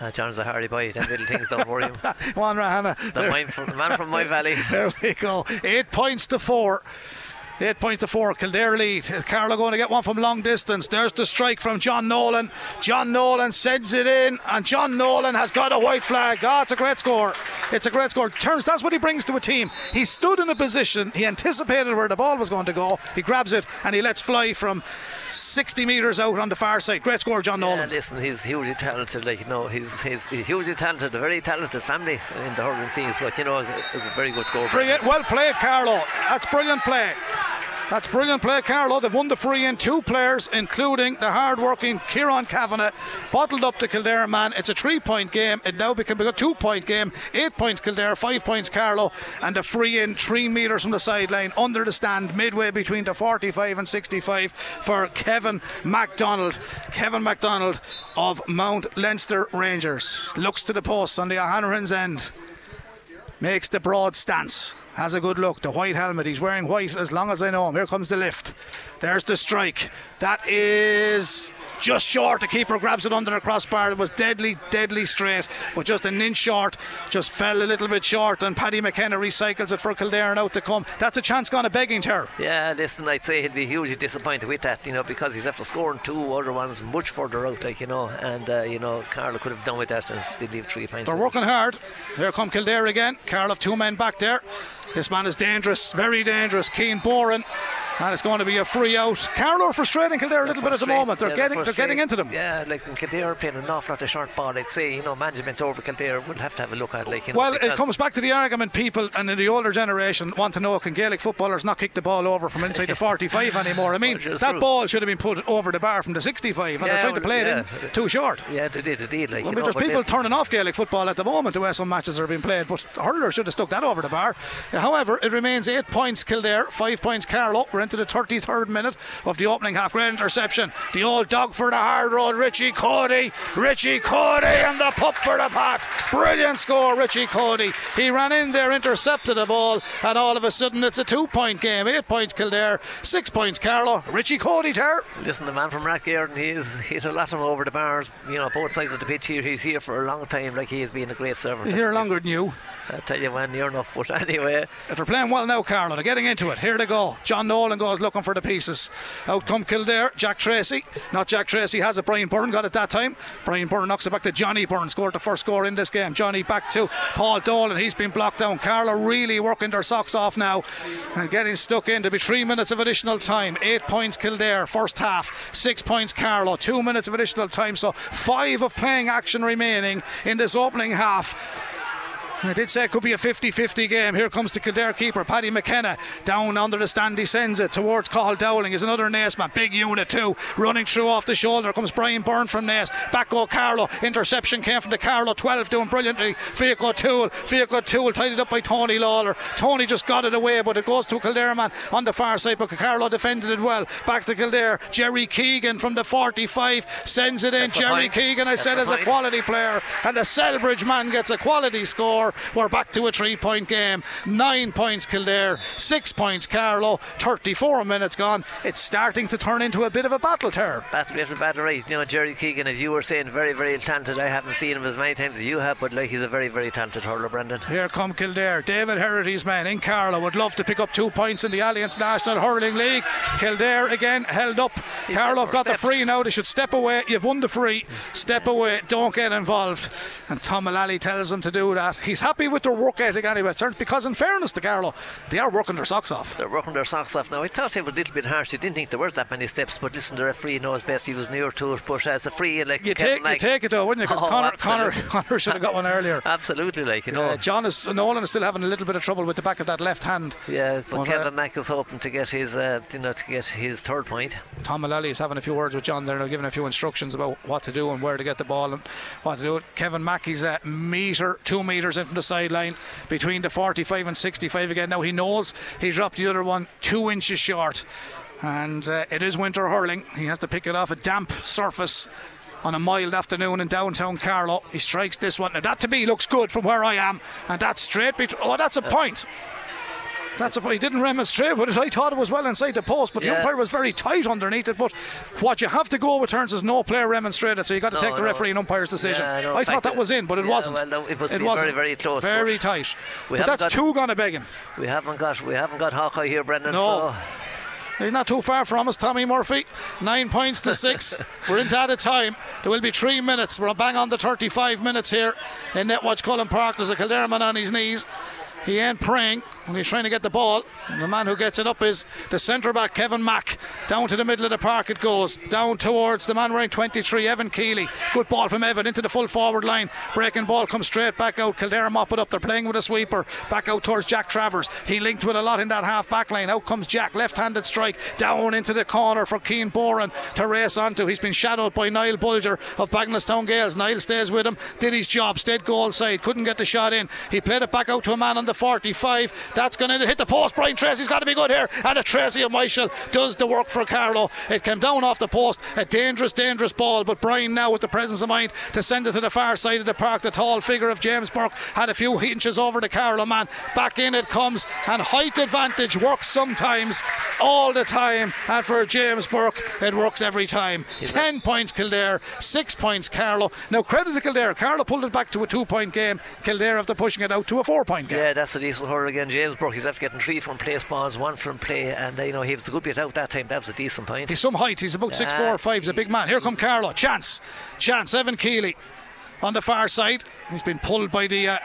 Uh, John's a hardy boy. Them little things don't worry him. Juan Rahana. The man from, the man from my valley. There we go. Eight points to four. Eight points to four. Kildare lead. Carlow going to get one from long distance? There's the strike from John Nolan. John Nolan sends it in, and John Nolan has got a white flag. Ah, it's a great score. It's a great score. Turns. That's what he brings to a team. He stood in a position. He anticipated where the ball was going to go. He grabs it and he lets fly from 60 metres out on the far side. Great score, John Yeah, Nolan. listen, he's hugely talented. Like you know, he's he's, hugely talented. A very talented family in the hurling scenes. But you know, it's a, a very good score. Brilliant. Well played, Carlow. That's brilliant play. That's brilliant play, Carlow. Oh, they've won the free in two players, including the hard-working Kieran Kavanagh, bottled up the Kildare man. It's a three-point game. It now become a two-point game. Eight points Kildare, five points Carlow, and a free in three metres from the sideline under the stand, midway between the 45 and 65 for Kevin MacDonald. Kevin MacDonald of Mount Leinster Rangers looks to the post on the O'Hanrahan's end makes the broad stance, has a good look. The white helmet, he's wearing white as long as I know him. Here comes the lift. There's the strike. That is just short. The keeper grabs it under the crossbar. It was deadly, deadly straight, but just an inch short. Just fell a little bit short, and Paddy McKenna recycles it for Kildare and out to come. That's a chance gone a begging ter. Yeah, listen, I'd say he'd be hugely disappointed with that, you know, because he's after scoring two other ones much further out, like, you know, and, uh, you know, Carlow could have done with that and still leave three points. They're working hard. Here come Kildare again. Carl have two men back there. This man is dangerous, very dangerous. Keane Boran. And it's going to be a free out. Carlow are frustrating Kildare a little bit at the moment. They're Yeah, getting they're getting into them. Yeah, like in Kildare are playing an awful lot of short ball. I'd say, you know, management over Kildare would have to have a look at, like, you know. Well, it comes back to the argument people and in the older generation want to know can Gaelic footballers not kick the ball over from inside the 45 anymore? I mean, oh, Well, that ball should have been put over the bar from the 65 and Yeah, they're trying to play it in too short. Yeah, they did, they did. Like, Well, know, there's people turning off Gaelic football at the moment the way some matches are being played, but hurler should have stuck that over the bar. However, it remains eight points Kildare, five points Carlow. We're into the 33rd minute of the opening half. Great interception. The old dog for the hard road, Richie Cody. Richie Cody and the pup for the pot. Brilliant score, Richie Cody. He ran in there, intercepted the ball, and all of a sudden it's a two point game. Eight points Kildare, six points Carlow. Richie Cody, ter. Listen, the man from Rathgarden, he's he's a lot of them over the bars. You know, both sides of the pitch here. He's here for a long time. Like he has been a great servant. Here longer than you. I tell you when near enough. But anyway, If they're playing well now, Carlow, they're getting into it. Here they go. John Nolan goes looking for the pieces. Out come Kildare. Jack Tracy. Not Jack Tracy has it. Brian Byrne got it that time. Brian Byrne knocks it back to Johnny Byrne. Scored the first score in this game. Johnny back to Paul Dolan. He's been blocked down. Carlow really working their socks off now and getting stuck in. To be three minutes of additional time. Eight points Kildare. First half. Six points Carlow. Two minutes of additional time. So five of playing action remaining in this opening half. I did say it could be a 50 50 game. Here comes the Kildare keeper, Paddy McKenna, down under the stand. He sends it towards Cathal Dowling. Is another Naas man, big unit too, running through off the shoulder. Comes Brian Byrne from Naas. Back go Carlow. Interception came from the Carlow 12, doing brilliantly. Fiach O'Toole, Fiach O'Toole tidied up by Tony Lawler. Tony just got it away, but it goes to Kildare man on the far side. But Carlow defended it well. Back to Kildare. Jerry Keegan from the 45 sends it in. That's Jerry. Keegan, I That's said, is a quality player, and the Celbridge man gets a quality score. We're back to a three point game. Nine points Kildare, six points Carlow, 34 minutes gone. It's starting to turn into a bit of a battle, Ter. Battle after battle, right? You know, Jerry Keegan, as you were saying, very, very talented. I haven't seen him as many times as you have, but like he's a very, very talented hurler, Brendan. Here come Kildare. David Herity's men in Carlow would love to pick up two points in the Allianz National Hurling League. Kildare again held up. He's Carlow have got for the free now. They should step away. You've won the free. Step away. Don't get involved. And Tom Mullally tells them to do that. He's happy with their work ethic anyway, certainly, because in fairness to Carlow, they are working their socks off. They're working their socks off now. I thought it was a little bit harsh. I didn't think there were that many steps, but listen, the referee knows best. He was near to it, but as a free, like You take, you take it though, wouldn't you? Because Oh, Connor, Connor. Connor should have got one earlier. Absolutely, like you know. Uh, John is Nolan is still having a little bit of trouble with the back of that left hand. yeah, but But, uh, Kevin Mack is hoping to get his, uh, you know, to get his third point. Tom Mullally is having a few words with John there, now giving a few instructions about what to do and where to get the ball and what to do. Kevin Mackey's a metre, two metres in from the sideline between the 45 and 65 again. Now he knows he dropped the other one two inches short, and uh, it is winter hurling. He has to pick it off a damp surface. On a mild afternoon in downtown Carlow, he strikes this one. Now that to me looks good from where I am, and that's straight. Bet- oh, that's a point. That's a, he didn't remonstrate with it. I thought it was well inside the post, but the umpire was very tight underneath it. But what you have to go with turns is no player remonstrated, so you got to No, take the no. referee and umpire's decision. Yeah, no, I thought that was in, but it yeah, wasn't. well, no, it wasn't. very, very close, Very tight. But that's got- two gone a begging. We haven't got, we haven't got Hawkeye here, Brendan. No. So He's not too far from us, Tommy Murphy. Nine points to six. We're into added time. There will be three minutes. We're bang on the 35 minutes here in Netwatch Cullen Park. There's a Kildare man on his knees. He ain't praying and he's trying to get the ball. And the man who gets it up is the centre back, Kevin Mack. Down to the middle of the park it goes. Down towards the man wearing 23, Evan Keeley. Good ball from Evan into the full forward line. Breaking ball comes straight back out. Kildare mop it up. They're playing with a sweeper. Back out towards Jack Travers. He linked with a lot in that half back line. Out comes Jack. Left handed strike. Down into the corner for Keane Boran to race onto. He's been shadowed by Niall Bulger of Bagenalstown Gaels. Niall stays with him. Did his job. Stayed goal side. Couldn't get the shot in. He played it back out to a man on the 45. That's going to hit the post. Brian Tracy's got to be good here. And a Tracy of Michael does the work for Carlow. It came down off the post. A dangerous, dangerous ball. But Brian now with the presence of mind to send it to the far side of the park. The tall figure of James Burke had a few inches over the Carlow man. Back in it comes. And height advantage works sometimes, all the time. And for James Burke, it works every time. Ten points Kildare, six points Carlow. Now credit to Kildare. Carlow pulled it back to a two point game. Kildare after pushing it out to a four point game. Yeah, that's a decent hurler again. James Burke, he's after getting three from place balls, one from play, and uh, you know he was a good bit out that time. That was a decent point. He's some height. He's about six four or five. He's a big man. Here come Carlow. Chance. Chance. Evan Keeley on the far side. He's been pulled by the uh,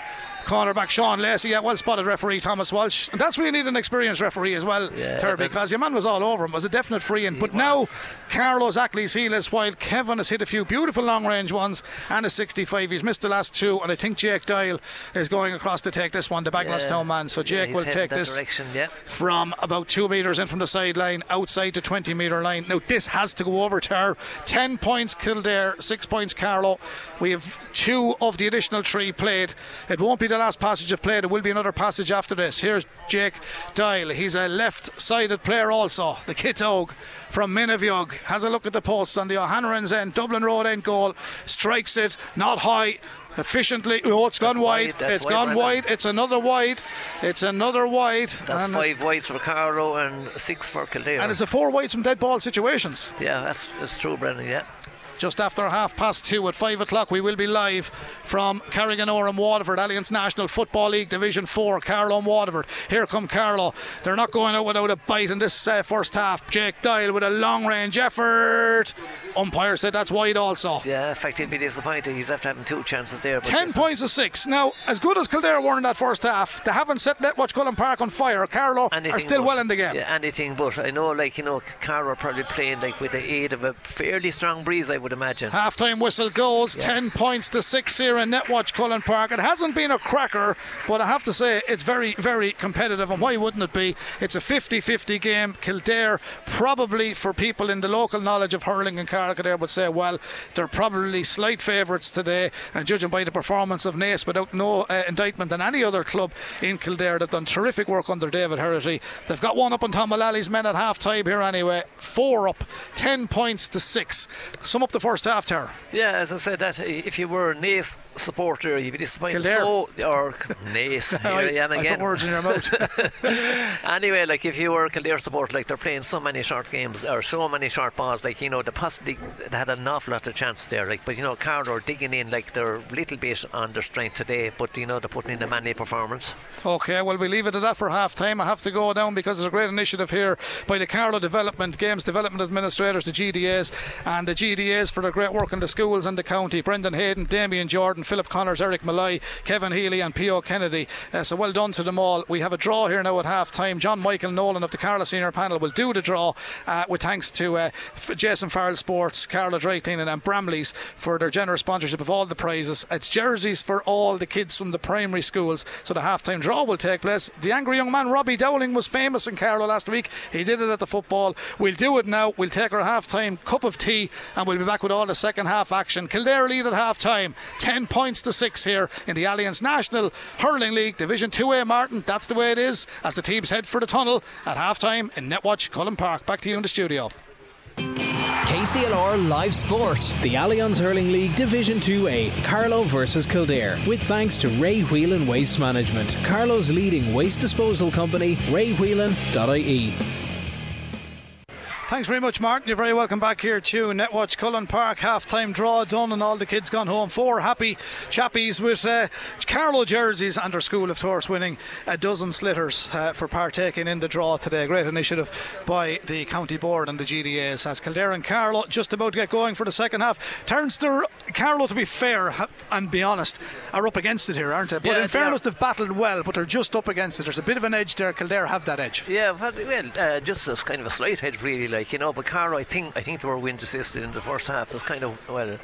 cornerback Sean Lacey. Yeah, well spotted referee Thomas Walsh. And that's where you need an experienced referee as well, Yeah, Ter, because your man was all over him. It was a definite free in. But now Carlow's Achilles heel is while Kevin has hit a few beautiful long range ones and a 65. He's missed the last two, and I think Jake Doyle is going across to take this one, the Bagenalstown man. So Jake he's will take this. Yeah. from about two metres in from the sideline outside the 20 metre line. Now, this has to go over Ter. 10 points Kildare, 6 points Carlow. We have two of the additional three played. It won't be the last passage of play, there will be another passage after this. Here's Jake Doyle. He's a left sided player also, the Kitog from Minneviog. Has a look at the posts on the O'Hanrahan's end, Dublin Road end goal. Strikes it, not high. Efficiently, oh, it's gone wide, wide. It's wide, gone Brendan. wide. It's another wide. It's another wide. That's And- five wides for Carlow and six for Kildare. and it's a four wides from dead ball situations. yeah, that's, that's true, Brendan. Yeah. Just after half past two at five o'clock, we will be live from Carriganore Waterford, Allianz National Football League Division 4, Carlow and Waterford. Here come Carlow. They're not going out without a bite in this uh, first half. Jake Doyle with a long range effort. Umpire said that's wide also. Yeah, in fact, he'd be disappointed. He's after having two chances there. But 10 this- points to 6. Now, as good as Kildare were in that first half, they haven't set Netwatch Cullen Park on fire. Carlow are still but- well in the game. Yeah, anything but. I know, like, you know, Carlow are probably playing like with the aid of a fairly strong breeze, I would would imagine. Half time whistle goes, yeah. 10 points to 6 here in Netwatch Cullen Park. It hasn't been a cracker, but I have to say it's very, very competitive. And why wouldn't it be? It's a 50 50 game. Kildare, probably for people in the local knowledge of hurling and Carl Kildare, would say, well, they're probably slight favourites today. And judging by the performance of Naas, without no uh, indictment than any other club in Kildare, they've done terrific work under David Herity. They've got one up on Tom Mullally's men at half time here anyway. Four up, 10 points to 6. Sum up the first half, Ter. Yeah, as I said, that if you were a Naas supporter, you'd be disappointed. Kildare. So, or Naas, here I, again. I put words in your mouth. anyway, like if you were a Kildare supporter, like they're playing so many short games or so many short balls, like you know, the possibly they had an awful lot of chance there. Like, but you know, Carlow are digging in like they're a little bit on their strength today, but you know, they're putting in a manly performance. Okay, well, we leave it at that for half time. I have to go down because there's a great initiative here by the Carlow Development Games Development Administrators, the GDAs, and the GDAs for their great work in the schools and the county. Brendan Hayden, Damien Jordan, Philip Connors, Eric Malloy, Kevin Healy, and P.O. Kennedy. Uh, so well done to them all. We have a draw here now at half time. John Michael Nolan of the Carlow Senior Panel will do the draw uh, with thanks to uh, Jason Farrell Sports, Dry Cleaning, and Bramley's for their generous sponsorship of all the prizes. It's jerseys for all the kids from the primary schools. So the half time draw will take place. The angry young man Robbie Dowling was famous in Carlow last week. He did it at the football. We'll do it now. We'll take our half time cup of tea and we'll be back with all the second half action. Kildare lead at half time. 10 points to 6 here in the Allianz National Hurling League Division 2A, Martin. That's the way it is as the teams head for the tunnel at half time in Netwatch Cullen Park. Back to you in the studio. KCLR Live Sport. The Allianz Hurling League Division 2A, Carlow versus Kildare. With thanks to Ray Whelan Waste Management, Carlow's leading waste disposal company, raywhelan.ie. Thanks very much, Martin. You're very welcome back here to Netwatch Cullen Park. Half time draw done, and all the kids gone home. Four happy chappies with uh, Carlow jerseys and their school, of course, winning a dozen slitters uh, for partaking in the draw today. Great initiative by the county board and the GDAs. As Kildare and Carlow just about to get going for the second half. Turns to Carlow, to be fair and be honest, are up against it here, aren't they? But yeah, in fairness, they've battled well, but they're just up against it. There's a bit of an edge there. Kildare have that edge. Yeah, well, uh, just as kind of a slight edge, really. Like like you know. But Carlow, I think I think they were wind assisted in the first half. It's kind of well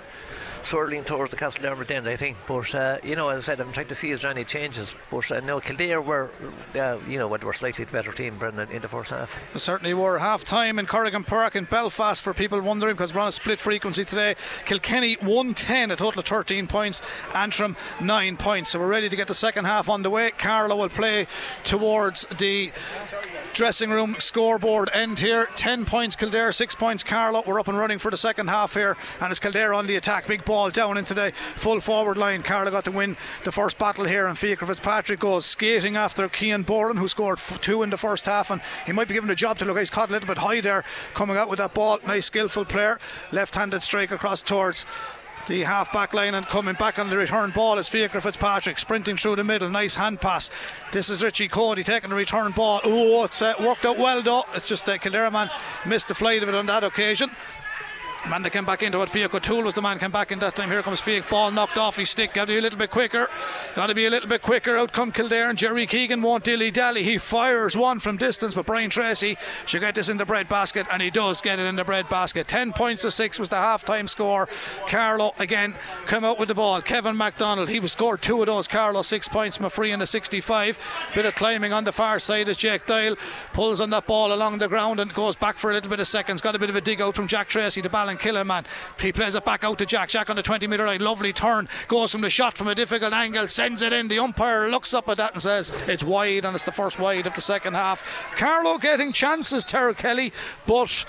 swirling towards the Castle Castledermot end, I think. But uh, you know, as I said, I'm trying to see there any changes. But uh, no, Kildare were, uh, you know, were slightly the better team, Brendan, in the first half. They certainly were. Half time in Corrigan Park in Belfast for people wondering because we're on a split frequency today. Kilkenny 110, a total of 13 points. Antrim 9 points. So we're ready to get the second half on the way. Carlow will play towards the dressing room scoreboard end here. 10 points Kildare, 6 points Carlow. We're up and running for the second half here, and it's Kildare on the attack. Big ball down into the full forward line. Carlow got to win the first battle here, and Fiacre Fitzpatrick goes skating after Keane Boran, who scored f- two in the first half, and he might be given a job to look. He's caught a little bit high there, coming out with that ball. Nice, skillful player. Left handed strike across towards the half back line and coming back on the return ball is Fiacre Fitzpatrick sprinting through the middle. Nice hand pass. This is Richie Cody taking the return ball. Oh, it's uh, worked out well though. It's just that uh, Kildare man missed the flight of it on that occasion. Man that came back into it. Fiach O'Toole was the man came back in that time. Here comes Fiach. Ball knocked off his stick. Got to be a little bit quicker. Got to be a little bit quicker. Out come Kildare and Jerry Keegan won't dilly dally. He fires one from distance, but Brian Tracy should get this in the bread basket, and he does get it in the bread basket. 10 points to 6 was the half time score. Carlow again come out with the ball. Kevin MacDonald, he was scored two of those. Carlow, six points. Mafree in the 65. Bit of climbing on the far side as Jake Doyle pulls on that ball along the ground and goes back for a little bit of seconds. Got a bit of a dig out from Jack Tracy, the Ballinkillen. He plays it back out to Jack. Jack on the 20 metre line. Lovely turn. Goes from the shot from a difficult angle. Sends it in. The umpire looks up at that and says it's wide, and it's the first wide of the second half. Carlow getting chances, Terry Kelly, but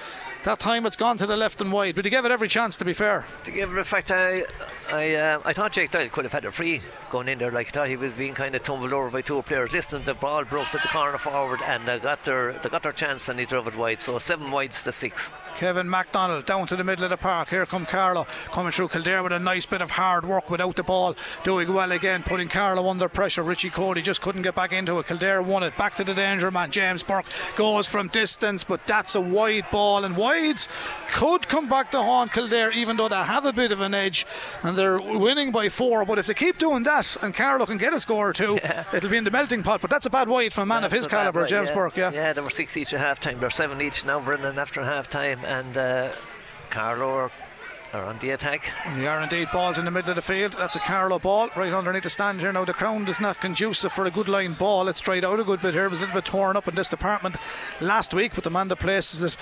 that time it's gone to the left and wide. But he gave it every chance, to be fair. To give it, in fact, I I, uh, I thought Jake Doyle could have had a free going in there. Like I thought he was being kind of tumbled over by two players. Listen, the ball broke to the corner forward, and they got their they got their chance, and he drove it wide. So seven wides to six. Kevin MacDonald down to the middle of the park. Here come Carlow coming through Kildare with a nice bit of hard work without the ball. Doing well again, putting Carlow under pressure. Richie Cody just couldn't get back into it. Kildare won it. Back to the danger man. James Burke goes from distance, but that's a wide ball. And wides could come back to haunt Kildare, even though they have a bit of an edge and they're winning by four. But if they keep doing that and Carlow can get a score or two, yeah. it'll be in the melting pot. But that's a bad wide for a man that's of his calibre, James yeah. Burke. Yeah, yeah, there were six each at half time. They're seven each now, Brendan, after half time and uh, Carlow are are on the attack. They are indeed balls in the middle of the field. That's a Carlow ball right underneath the stand here. Now the ground is not conducive for a good line ball. It's straight out a good bit here. It was a little bit torn up in this department last week, but the man that places it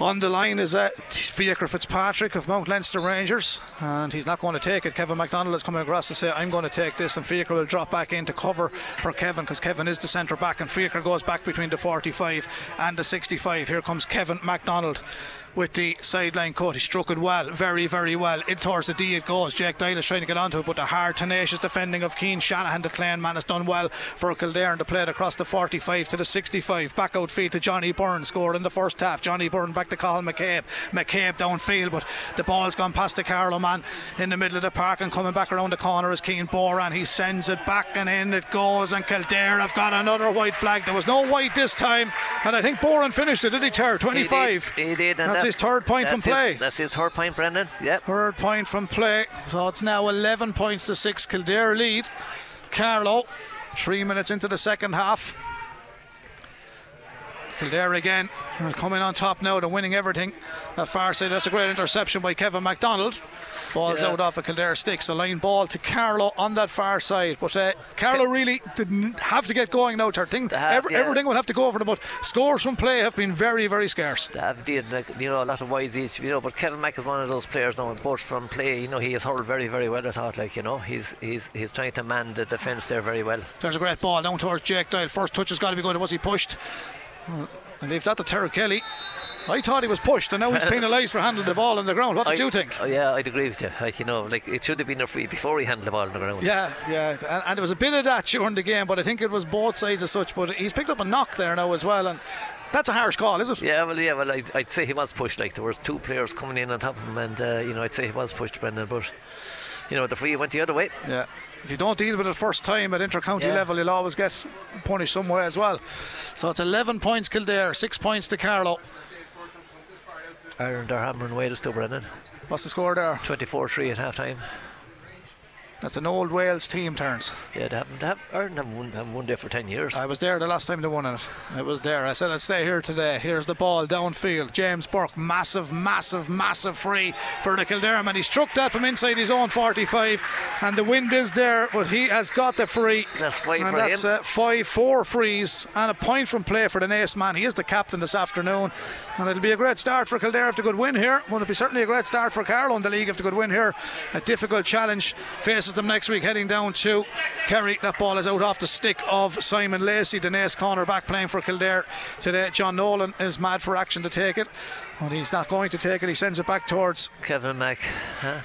on the line is uh, Fiacre Fitzpatrick of Mount Leinster Rangers, and he's not going to take it. Kevin MacDonald is coming across to say, I'm going to take this, and Fiacre will drop back in to cover for Kevin because Kevin is the centre back, and Fiacre goes back between the 45 and the 65. Here comes Kevin MacDonald with the sideline cut. He struck it well, very, very well. In towards the D it goes. Jack Doyle is trying to get onto it, but the hard, tenacious defending of Keane Shanahan, the Clane man, has done well for Kildare and to play it across the 45 to the 65. Back out outfield to Johnny Byrne, scored in the first half. Johnny Byrne back to Cathal McCabe. McCabe downfield, but the ball's gone past the Carlow man in the middle of the park and coming back around the corner is Keane Boran. He sends it back and in it goes, and Kildare have got another white flag. There was no white this time, and I think Boran finished it, did he, Ter? 25. He did, he did and that's, his third point from play. His, that's his third point, Brendan. Yep. Third point from play. So it's now 11 points to 6. Kildare lead. Carlow, three minutes into the second half. Kildare again coming on top now. They're winning everything. That far side, that's a great interception by Kevin MacDonald. Ball's Yeah. out off a Kildare sticks. A line ball to Carlow on that far side. But uh, Carlow really didn't have to get going now. Their thing, have, every- yeah. Everything will have to go for them. But scores from play have been very, very scarce. They have did like you know a lot of wides each, you know. But Kevin Mack is one of those players now, both from play. You know, he has hurled very, very well. I thought, like you know, he's he's he's trying to man the defence there very well. There's a great ball down towards Jake Doyle. First touch has got to be good. Was he pushed? And leave that to Terry Kelly. I thought he was pushed, and now he's penalised for handling the ball on the ground. What did I- you think? Oh, yeah, I'd agree with you. Like you know, like it should have been a free before he handled the ball on the ground. Yeah, yeah, and, and there was a bit of that during the game, but I think it was both sides as such. But he's picked up a knock there now as well, and that's a harsh call, is it? Yeah, well, yeah, well, I'd, I'd say he was pushed. Like there was two players coming in on top of him, and uh, you know, I'd say he was pushed, Brendan. But you know, the free went the other way. Yeah. If you don't deal with it first time at inter-county Yeah. level, you'll always get punished some way as well. So it's 11 points Kildare, six points to Carlow. Ireland are hammering Wales still, Brendan. What's the score there? 24-3 at half time. That's an old Wales team turns. Yeah, they haven't, they have, Ireland haven't won, haven't won there for 10 years. I was there the last time they won it. I was there. I said I'd stay here today. Here's the ball downfield. James Burke, massive, massive, massive free for the Kildare man. He struck that from inside his own 45, and the wind is there, but he has got the free. That's five and for that's him. Uh, five, four frees, and a point from play for the Naas man. He is the captain this afternoon, and it'll be a great start for Kildare if they could win here. Will it be certainly a great start for Carlow in the league if they could win here? A difficult challenge faces them next week, heading down to Kerry. That ball is out off the stick of Simon Lacey, the Naas corner back playing for Kildare today. John Nolan is mad for action to take it, but he's not going to take it. He sends it back towards Kevin Mack. Huh?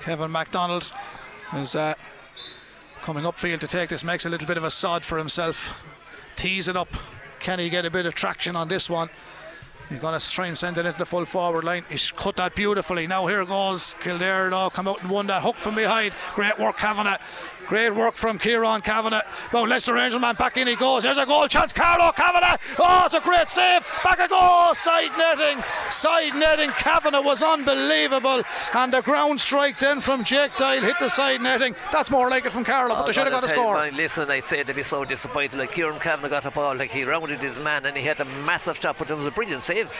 Kevin MacDonald is uh, coming upfield to take this. Makes a little bit of a sod for himself. Tease it up. Can he get a bit of traction on this one? He's going to try and send it into the full forward line. He's cut that beautifully. Now here goes Kildare. Now come out and won that hook from behind. Great work, Kavanagh. Great work from Kieran Kavanagh. Now Leinster Ranger man back in he goes. There's a goal chance. Carlow Kavanagh. Oh, it's a great save. Back a goal. Side netting. Side netting. Kavanagh was unbelievable. And the ground strike then from Jake Doyle hit the side netting. That's more like it from Carlow, but Oh, they should have got a score. man, listen, I said they'd be so disappointed. Like Kieran Kavanagh got a ball, like he rounded his man and he had a massive shot, but it was a brilliant save.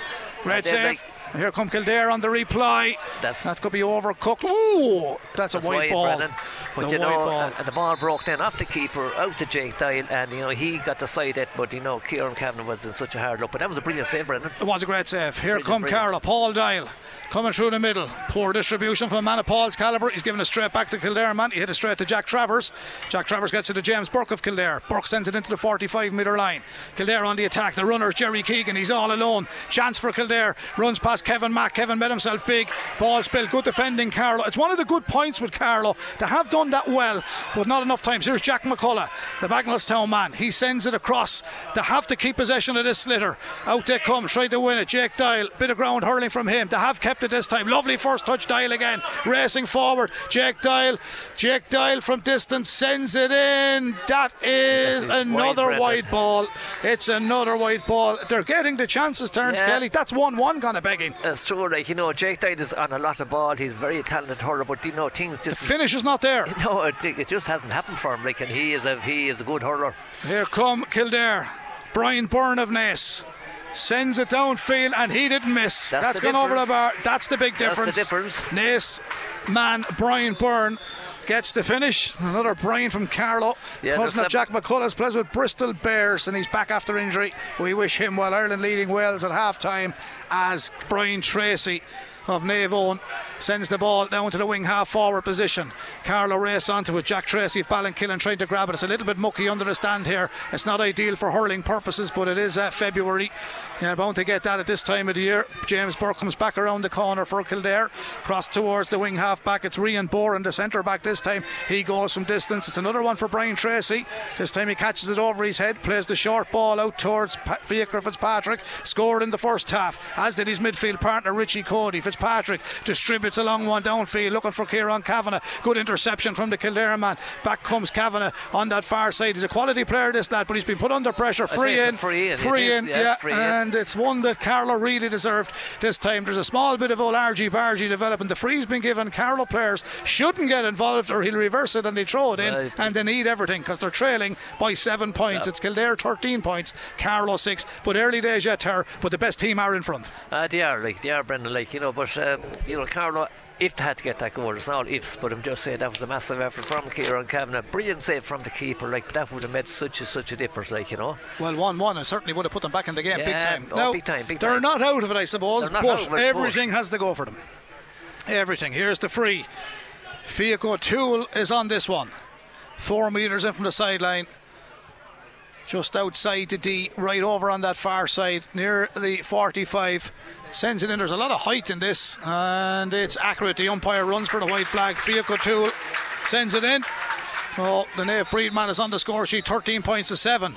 Great save. like, Here come Kildare on the reply. That's- That's going to be overcooked. Ooh, that's a That's white ball. Brennan. But the you know, ball. and- the ball broke then off the keeper out to Jake Doyle, and you know he got the side it, but you know Kieran Kavanagh was in such a hard look. But that was a brilliant save, Brendan. It was a great save. Here Brilliant, come. Carlow. Paul Doyle coming through the middle. Poor distribution from a man of Paul's calibre. He's giving it straight back to Kildare, man. He hit it straight to Jack Travers. Jack Travers gets it to James Burke of Kildare. Burke sends it into the 45 metre line. Kildare on the attack. The runner Jerry Keegan. He's all alone. Chance for Kildare. Runs past Kevin Mack. Kevin made himself big. Ball spilled. Good defending, Carlow. It's one of the good points with Carlow. They have done that well, but not enough times. Here's Jack McCullough, the Bagenalstown man. He sends it across. They have to keep possession of this slitter. Out they come, try to win it. Jake Doyle, bit of ground hurling from him. They have kept it this time. Lovely first touch, Doyle again. Racing forward. Jake Doyle. Jake Doyle from distance sends it in. That is That is another wide, wide ball. It's another wide ball. They're getting the chances, Terence Yeah. Kelly. That's 1 1 kind of begging. That's true, like you know, Jake Doyle is on a lot of ball. He's very talented hurler, but you know things just. The Finish is not there. no, it, it just hasn't happened for him. Like, and he is a he is a good hurler. Here come Kildare. Brian Byrne of Naas. Sends it downfield and he didn't miss. That's That's gone over the bar. That's the big That's the difference. difference. Naas man Brian Byrne gets the finish. Another Brian from Carlow. Yeah, Cousin of Jack McCullough plays with Bristol Bears and he's back after injury. We wish him well. Ireland leading Wales at half time as Brian Tracy of Naomh Eoin sends the ball down to the wing half forward position. Carlow race onto it. Jack Tracy of Ballinkillen trying to grab it. It's a little bit mucky under the stand here. It's not ideal for hurling purposes, but it is uh, February. They're bound to get that at this time of the year. James Burke comes back around the corner for Kildare. Cross towards the wing half back. It's Rian Boran, the centre back this time. He goes from distance. It's another one for Brian Tracy. This time he catches it over his head, plays the short ball out towards pa- Fiacre Fitzpatrick. Scored in the first half, as did his midfield partner Richie Cody. Fitzpatrick distributes a long one downfield, looking for Kieran Kavanagh. Good interception from the Kildare man. Back comes Kavanagh on that far side. He's a quality player, this lad, but he's been put under pressure. Free it's in, free in, free is, in, yeah, yeah, free in. and it's one that Carlow really deserved this time. There's a small bit of old argy bargy developing. The free's been given. Carlow players shouldn't get involved, or he'll reverse it and they throw it in, Right. and they need everything because they're trailing by seven points. Yeah. It's Kildare 13 points, Carlow six, but early days yet, her. But the best team are in front. Uh, they are like they are Brendan like you know, but um, you know Carlow. If they had to get that goal, it's not all ifs, but I'm just saying that was a massive effort from Kieran Kavanagh. Brilliant save from the keeper, like that would have made such a such a difference, like you know. Well, one-one, and certainly would have put them back in the game big time. oh, now, big time, big they're not out of it, I suppose, but it, but- everything has to go for them. Everything. Here's the free. Fiach O'Toole is on this one. Four metres in from the sideline. Just outside the D, right over on that far side, near the 45. Sends it in. There's a lot of height in this, and it's accurate. The umpire runs for the white flag. Fiach O'Toole sends it in. So the Naomh Bríd man is on the score sheet, 13 points to 7.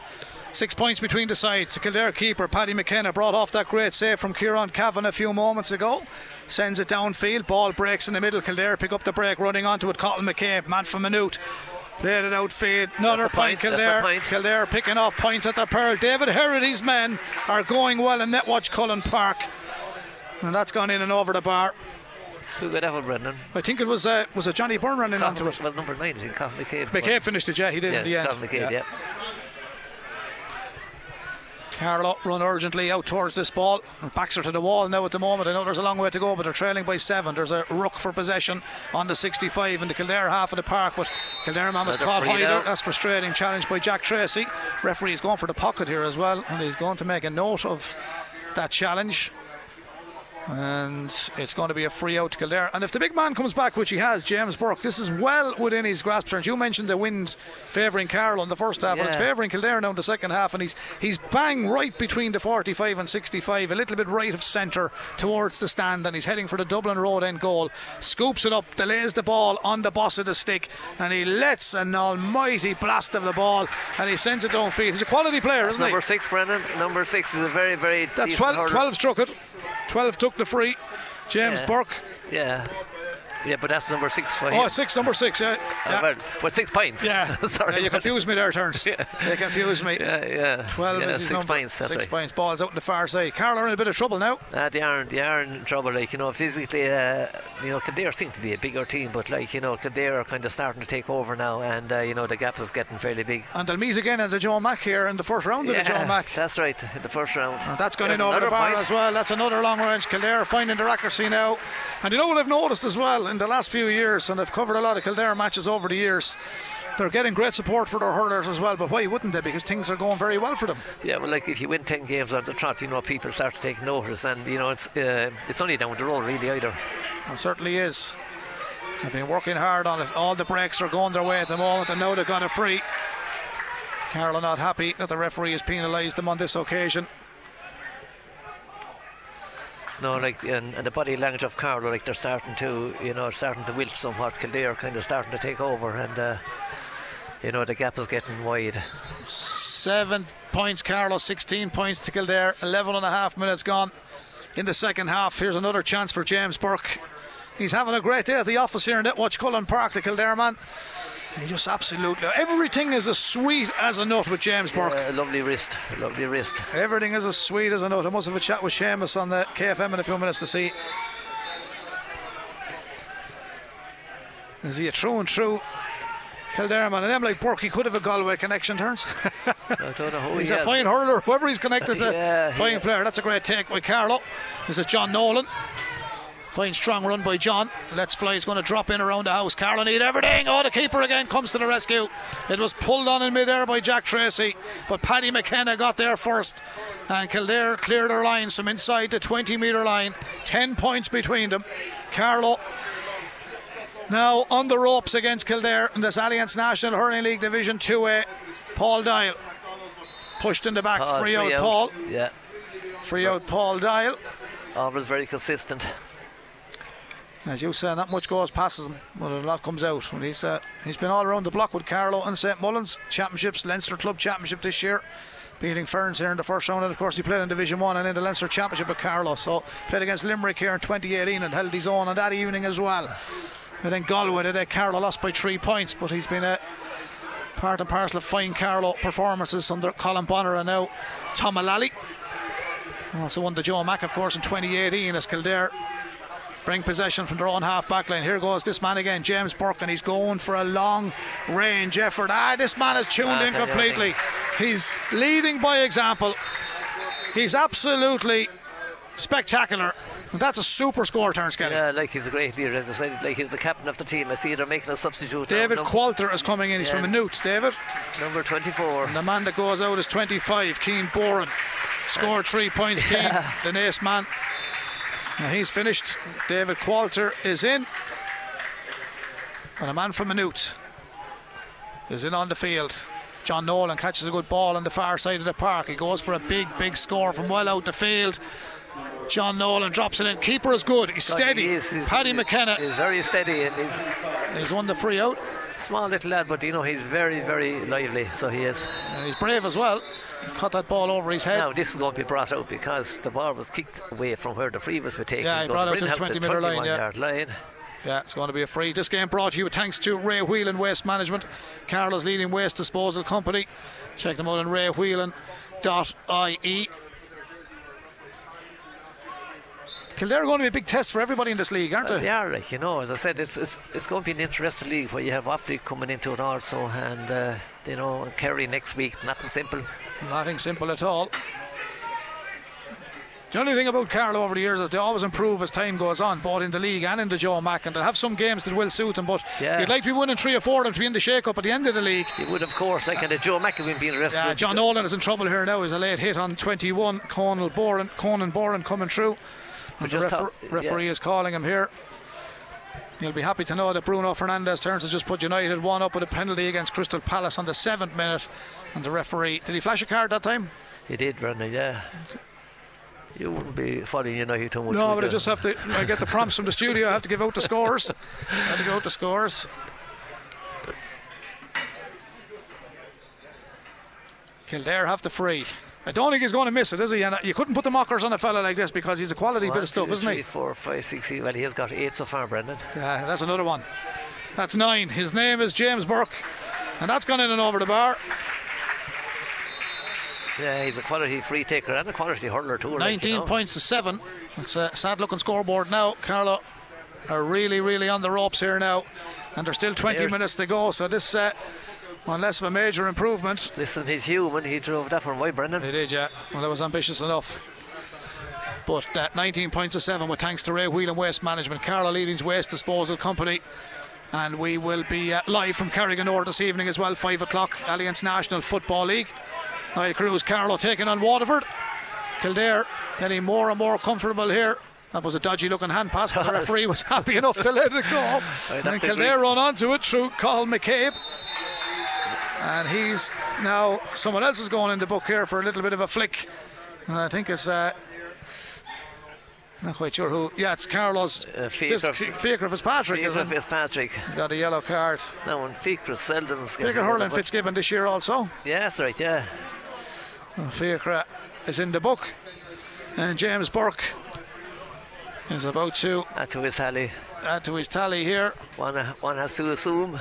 Six points between the sides. The Kildare keeper, Paddy McKenna, brought off that great save from Kieran Cavan a few moments ago. Sends it downfield. Ball breaks in the middle. Kildare pick up the break, running onto it. Colin McCabe, man from Maynooth. Played it outfield. Another a point, point, a Kildare. point. Kildare picking off points at the Pearl. David Herity's men are going well in Netwatch Cullen Park. And that's gone in and over the bar. Who got that one, Brendan? I think it was uh, was it Johnny Byrne running onto it. Well, number nine, I think, Colin McCabe. McCabe finished it, yeah, he did yeah, in the end. Colin McCabe, yeah. Carlo run urgently out towards this ball. Backs her to the wall now at the moment. I know there's a long way to go, but they're trailing by seven. There's a ruck for possession on the 65 in the Kildare half of the park, but Kildare man was caught Hyder. That's frustrating. Challenged by Jack Tracy. Referee is going for the pocket here as well, and he's going to make a note of that challenge. And it's going to be a free out to Kildare. And if the big man comes back, which he has, James Burke, this is well within his grasp. And you mentioned the wind favouring Carroll in the first half, but it's favouring Kildare now in the second half. And he's he's bang right between the 45 and 65, a little bit right of centre towards the stand. And he's heading for the Dublin Road end goal. Scoops it up, delays the ball on the boss of the stick, and he lets an almighty blast of the ball and he sends it downfield. He's a quality player, That's isn't he? number six, Brendan. Number six is a very, very. That's 12, hurler. 12 struck it. 12 took the free. James Yeah. Burke. Yeah. Yeah, but that's number six for Oh, him. six, number six, yeah. Uh, Yeah, well, six points. yeah. Sorry. yeah you confused me there, Turns. Yeah. You confused me. Yeah, yeah. 12 yeah, is his six number. points. That's Six right. points. Ball's out in the far side. Carl are in a bit of trouble now. Uh, they are they are in trouble. Like you know, physically, uh, you know, Kildare seem to be a bigger team, but like you know, Kildare are kind of starting to take over now, and uh, you know, the gap is getting fairly big. And they'll meet again in the Joe Mack here in the first round of the Joe Mack. That's right. In the first round. And that's gone in over the bar point. as well. That's another long range. Kildare finding their accuracy now. And you know what I've noticed as well in the last few years, and I've covered a lot of Kildare matches over the years. They're getting great support for their hurlers as well, but why wouldn't they? Because things are going very well for them. Yeah, well, like if you win ten games on the trot, you know, people start to take notice, and you know, it's uh, it's only down the road really either. It certainly is. They've been working hard on it. All the breaks are going their way at the moment, and now they've got a free. Carroll are not happy that the referee has penalised them on this occasion. No, like and, and the body language of Carlow, like they're starting to, you know, starting to wilt somewhat. Kildare kind of starting to take over, and uh, you know, the gap is getting wide. Seven points, Carlow, 16 points to Kildare, 11 and a half minutes gone in the second half. Here's another chance for James Burke. He's having a great day at the office here in Netwatch Cullen Park, the Kildare man. He just absolutely everything is as sweet as a nut with James Burke. Uh, lovely wrist, lovely wrist. Everything is as sweet as a nut. I must have a chat with Seamus on the KFM in a few minutes to see. Is he a true and true Kildare man, and them like Burke, he could have a Galway connection turns. I don't know who he's he a fine hurler, whoever he's connected to. Yeah, fine yeah. player. That's a great take by Carlow. This is John Nolan. Fine strong run by John. Let's Fly is going to drop in around the house. Carlow need everything. Oh, the keeper again comes to the rescue. It was pulled on in midair by Jack Tracy, but Paddy McKenna got there first. And Kildare cleared their lines from inside the 20 metre line. 10 points between them. Carlow now on the ropes against Kildare in this Allianz National Hurling League Division 2A. Paul Doyle pushed in the back. Paul, free, out, Paul. Yeah, Free out Paul Doyle. always very consistent. As you say, not much goes passes him, but a lot comes out. He's uh, he's been all around the block with Carlow and St Mullins championships, Leinster Club Championship this year, beating Ferns here in the first round. And of course, he played in Division One and in the Leinster Championship with Carlow. So played against Limerick here in 2018 and held his own on that evening as well. And then Galway today, Carlow lost by three points, but he's been a part and parcel of fine Carlow performances under Colin Bonner and now Tom Mullally. Also won the Joe Mack, of course, in 2018 as Kildare bring possession from their own half back line. Here goes this man again, James Burke, and he's going for a long range effort. Ah, this man is tuned Ah, in tell you, I completely. He's leading by example. He's absolutely spectacular. And that's a super score turn, Skelly. Yeah, like he's a great leader, as I said, like he's the captain of the team. I see they're making a substitute. David Qualter is coming in. He's Yeah. from Newt. David. number 24. And the man that goes out is 25, Keane Boran. Scored three points, Keen, the ace man. Now he's finished. David Qualter is in. And a man from Maynooth is in on the field. John Nolan catches a good ball on the far side of the park. He goes for a big, big score from well out the field. John Nolan drops it in. Keeper is good. He's steady. He is, he's- Paddy he- McKenna He's very steady and he's he's won the free out. small little lad, but you know he's very, very lively. So he is. And he's brave as well. Cut that ball over his head. Now this is going to be brought out because the ball was kicked away from where the free was taken. Yeah, he brought out to the 20 metre line, yeah. line. Yeah, it's going to be a free. This game brought to you thanks to Ray Whelan Waste Management, Carlow's leading waste disposal company. Check them out on raywhelan.ie. Kildare are going to be a big test for everybody in this league, aren't Well, they? they are, like you know, as I said, it's it's it's going to be an interesting league where you have Offaly coming into it also, and uh, you know Kerry next week. Nothing simple. Nothing simple at all. The only thing about Carlow over the years is they always improve as time goes on, both in the league and in the Joe Mack, and they'll have some games that will suit them. But Yeah. you'd like to be winning three or four of them to be in the shake-up at the end of the league. You would, of course, like and the Joe McAvin being arrested. Yeah, John Nolan is in trouble here now. He's a late hit on 21. Conan Boran, Conan Boran coming through. And the refer- thought- referee yeah. is calling him here. You'll be happy to know that Bruno Fernandes turns to just put United one up with a penalty against Crystal Palace on the seventh minute. And the referee, did he flash a card that time? He did, Brendan. Yeah. You wouldn't be following United too much. No, but I just have to. I get the prompts from the studio. I have to give out the scores. I have to give out the scores. Kildare have the free. I don't think he's going to miss it, is he? And uh, you couldn't put the mockers on a fella like this because he's a quality bit One, of stuff, isn't three, he? four, five, six. Well, he has got eight so far, Brendan. Yeah, that's another one. That's nine. His name is James Burke, and that's gone in and over the bar. Yeah, he's a quality free taker and a quality hurler too. like, 19 you know. points to seven. It's a sad looking scoreboard now. Carlow are really, really on the ropes here now, and there's still 20 There's- minutes to go. So this, uh, less of a major improvement. Listen, he's human. He drove that one. Why, Brendan? He did, yeah. Well, that was ambitious enough. But uh, 19 points to seven with thanks to Ray Whelan Waste Management, Carlow Leading's Waste Disposal Company. And we will be uh, live from Carriganore this evening as well, 5 o'clock, Allianz National Football League. Niall Cruz, Carlow taking on Waterford. Kildare getting more and more comfortable here. That was a dodgy looking hand pass, but the referee was happy enough to let it go. And Kildare run onto it through Carl McCabe. And he's now, someone else is going in the book here for a little bit of a flick. And I think it's, uh, not quite sure who. Yeah, it's Carlos. Uh, Fiacre- Fitzpatrick, Fiacre isn't it? Fitzpatrick. He's got a yellow card. No, and Fiacre seldom. gets Fiacre hurling Fitzgibbon this year also. Yeah, that's right. Yeah. Fiacre is in the book. And James Burke is about to Add to his tally. add to his tally here. One, one has to assume.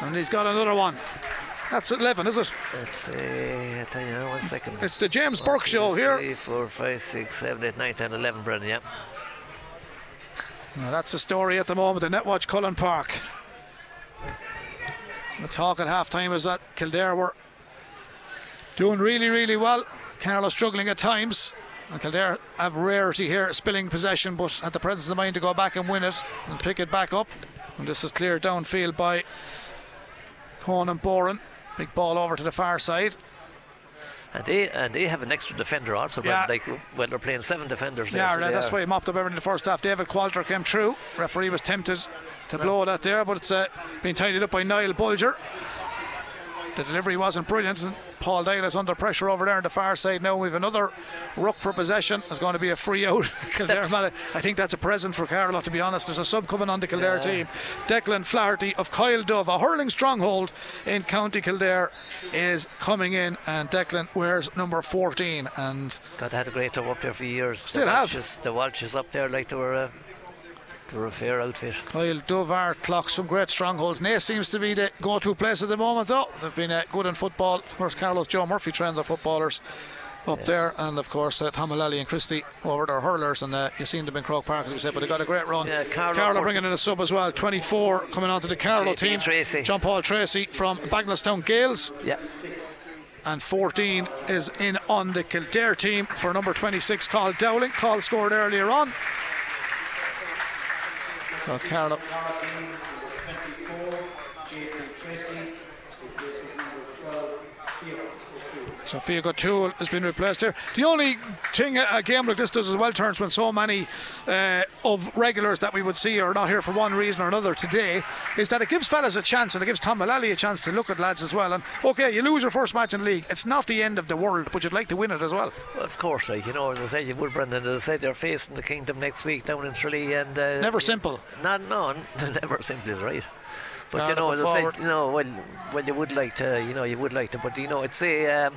And he's got another one. That's 11, is it? Let's see. I'll tell you now. One second. It's the James Burke show here. Three, four, five, six, seven, eight, nine, 10, 11, Brendan. Yeah. Now, that's the story at the moment in Netwatch Cullen Park. The talk at half time is that Kildare were doing really, really well. Carlow struggling at times. And Kildare have rarity here, spilling possession, but had the presence of mind to go back and win it and pick it back up. And this is cleared downfield by Conan Boran. Big ball over to the far side. And they and they have an extra defender also. Yeah. Like well, they're playing seven defenders. there, Yeah, so right, that's are- why he mopped up everything in the first half. David Qualter came through. Referee was tempted to blow that there, but it's uh, been tidied up by Niall Bulger. The delivery wasn't brilliant. And Paul is under pressure over there on the far side now. We've another ruck for possession. There's going to be a free out. Kildare I think that's a present for Carlow, to be honest. There's a sub coming on the Kildare Yeah. team. Declan Flaherty of Coill Dubh, a hurling stronghold in County Kildare, is coming in, and Declan wears number 14. And God, they had a great club up there for years. Still the have. Walshes, the Walshes up there like they were a, a fair outfit. Kyle Dovar clocks some great strongholds. Naas seems to be the go to place at the moment, though. They've been uh, good in football. Of course, Carlos Joe Murphy trained their footballers up there, and of course, uh, Tom Mullally and Christie over their hurlers. And uh, you seen them in Croke Park, as we said, but they got a great run. Yeah, Carlow- bringing in a sub as well. 24 coming onto the Carlow JP team. Tracy. John Paul Tracy from Bagenalstown Gaels Yeah, and 14 is in on the Kildare team for number 26 Carl Dowling. Call scored earlier on. So Carlow So Fiach O'Toole has been replaced here. The only thing a game like this does as well turns when so many uh, of regulars that we would see are not here for one reason or another today is that it gives fellas a chance and it gives Tom Mullally a chance to look at lads as well. And okay, you lose your first match in the league. It's not the end of the world, but you'd like to win it as well. well, of course, like you know, as I said, you would, Brendan. As I said, they're facing the Kingdom next week down in Tralee, and uh, Never simple. Not no, never simple is right. But Yeah, you know, look as I forward. said, you know, well, well, you would like to, you know, you would like to, but you know, I'd say um,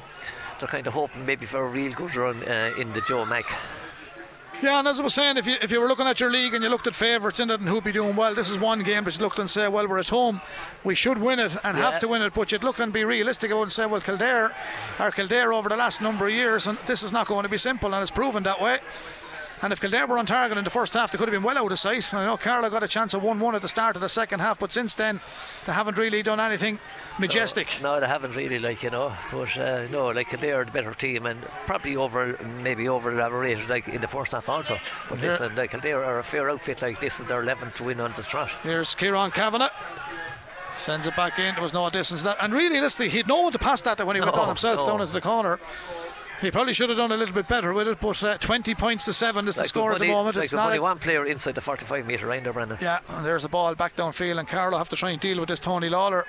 they're kind of hoping maybe for a real good run uh, in the Joe Mac. Yeah, and as I was saying, if you if you were looking at your league and you looked at favourites in it and who'd be doing well, this is one game that you looked and say, well, we're at home, we should win it and Yeah. have to win it. But you'd look and be realistic about it and say, well, Kildare are Kildare over the last number of years, and this is not going to be simple, and it's proven that way. And if Kildare were on target in the first half, they could have been well out of sight. I know Carlow got a chance of 1 1 at the start of the second half, but since then, they haven't really done anything majestic. No, they haven't really, like you know, but uh, no, like they're the better team and probably over, maybe over elaborated like in the first half also. But Yeah. listen, like they are a fair outfit. Like this is their 11th win on the trot. Here's Kieran Kavanagh. Sends it back in. There was no distance that. And really, honestly, he'd no one to pass that when he went No, on himself no. down into the corner. He probably should have done a little bit better with it, but uh, 20 points to 7 is the score at the moment. Like it's there's not only a- one player inside the 45 metre line there, Brendan. Yeah, and there's a ball back downfield, and Carlow have to try and deal with this. Tony Lawler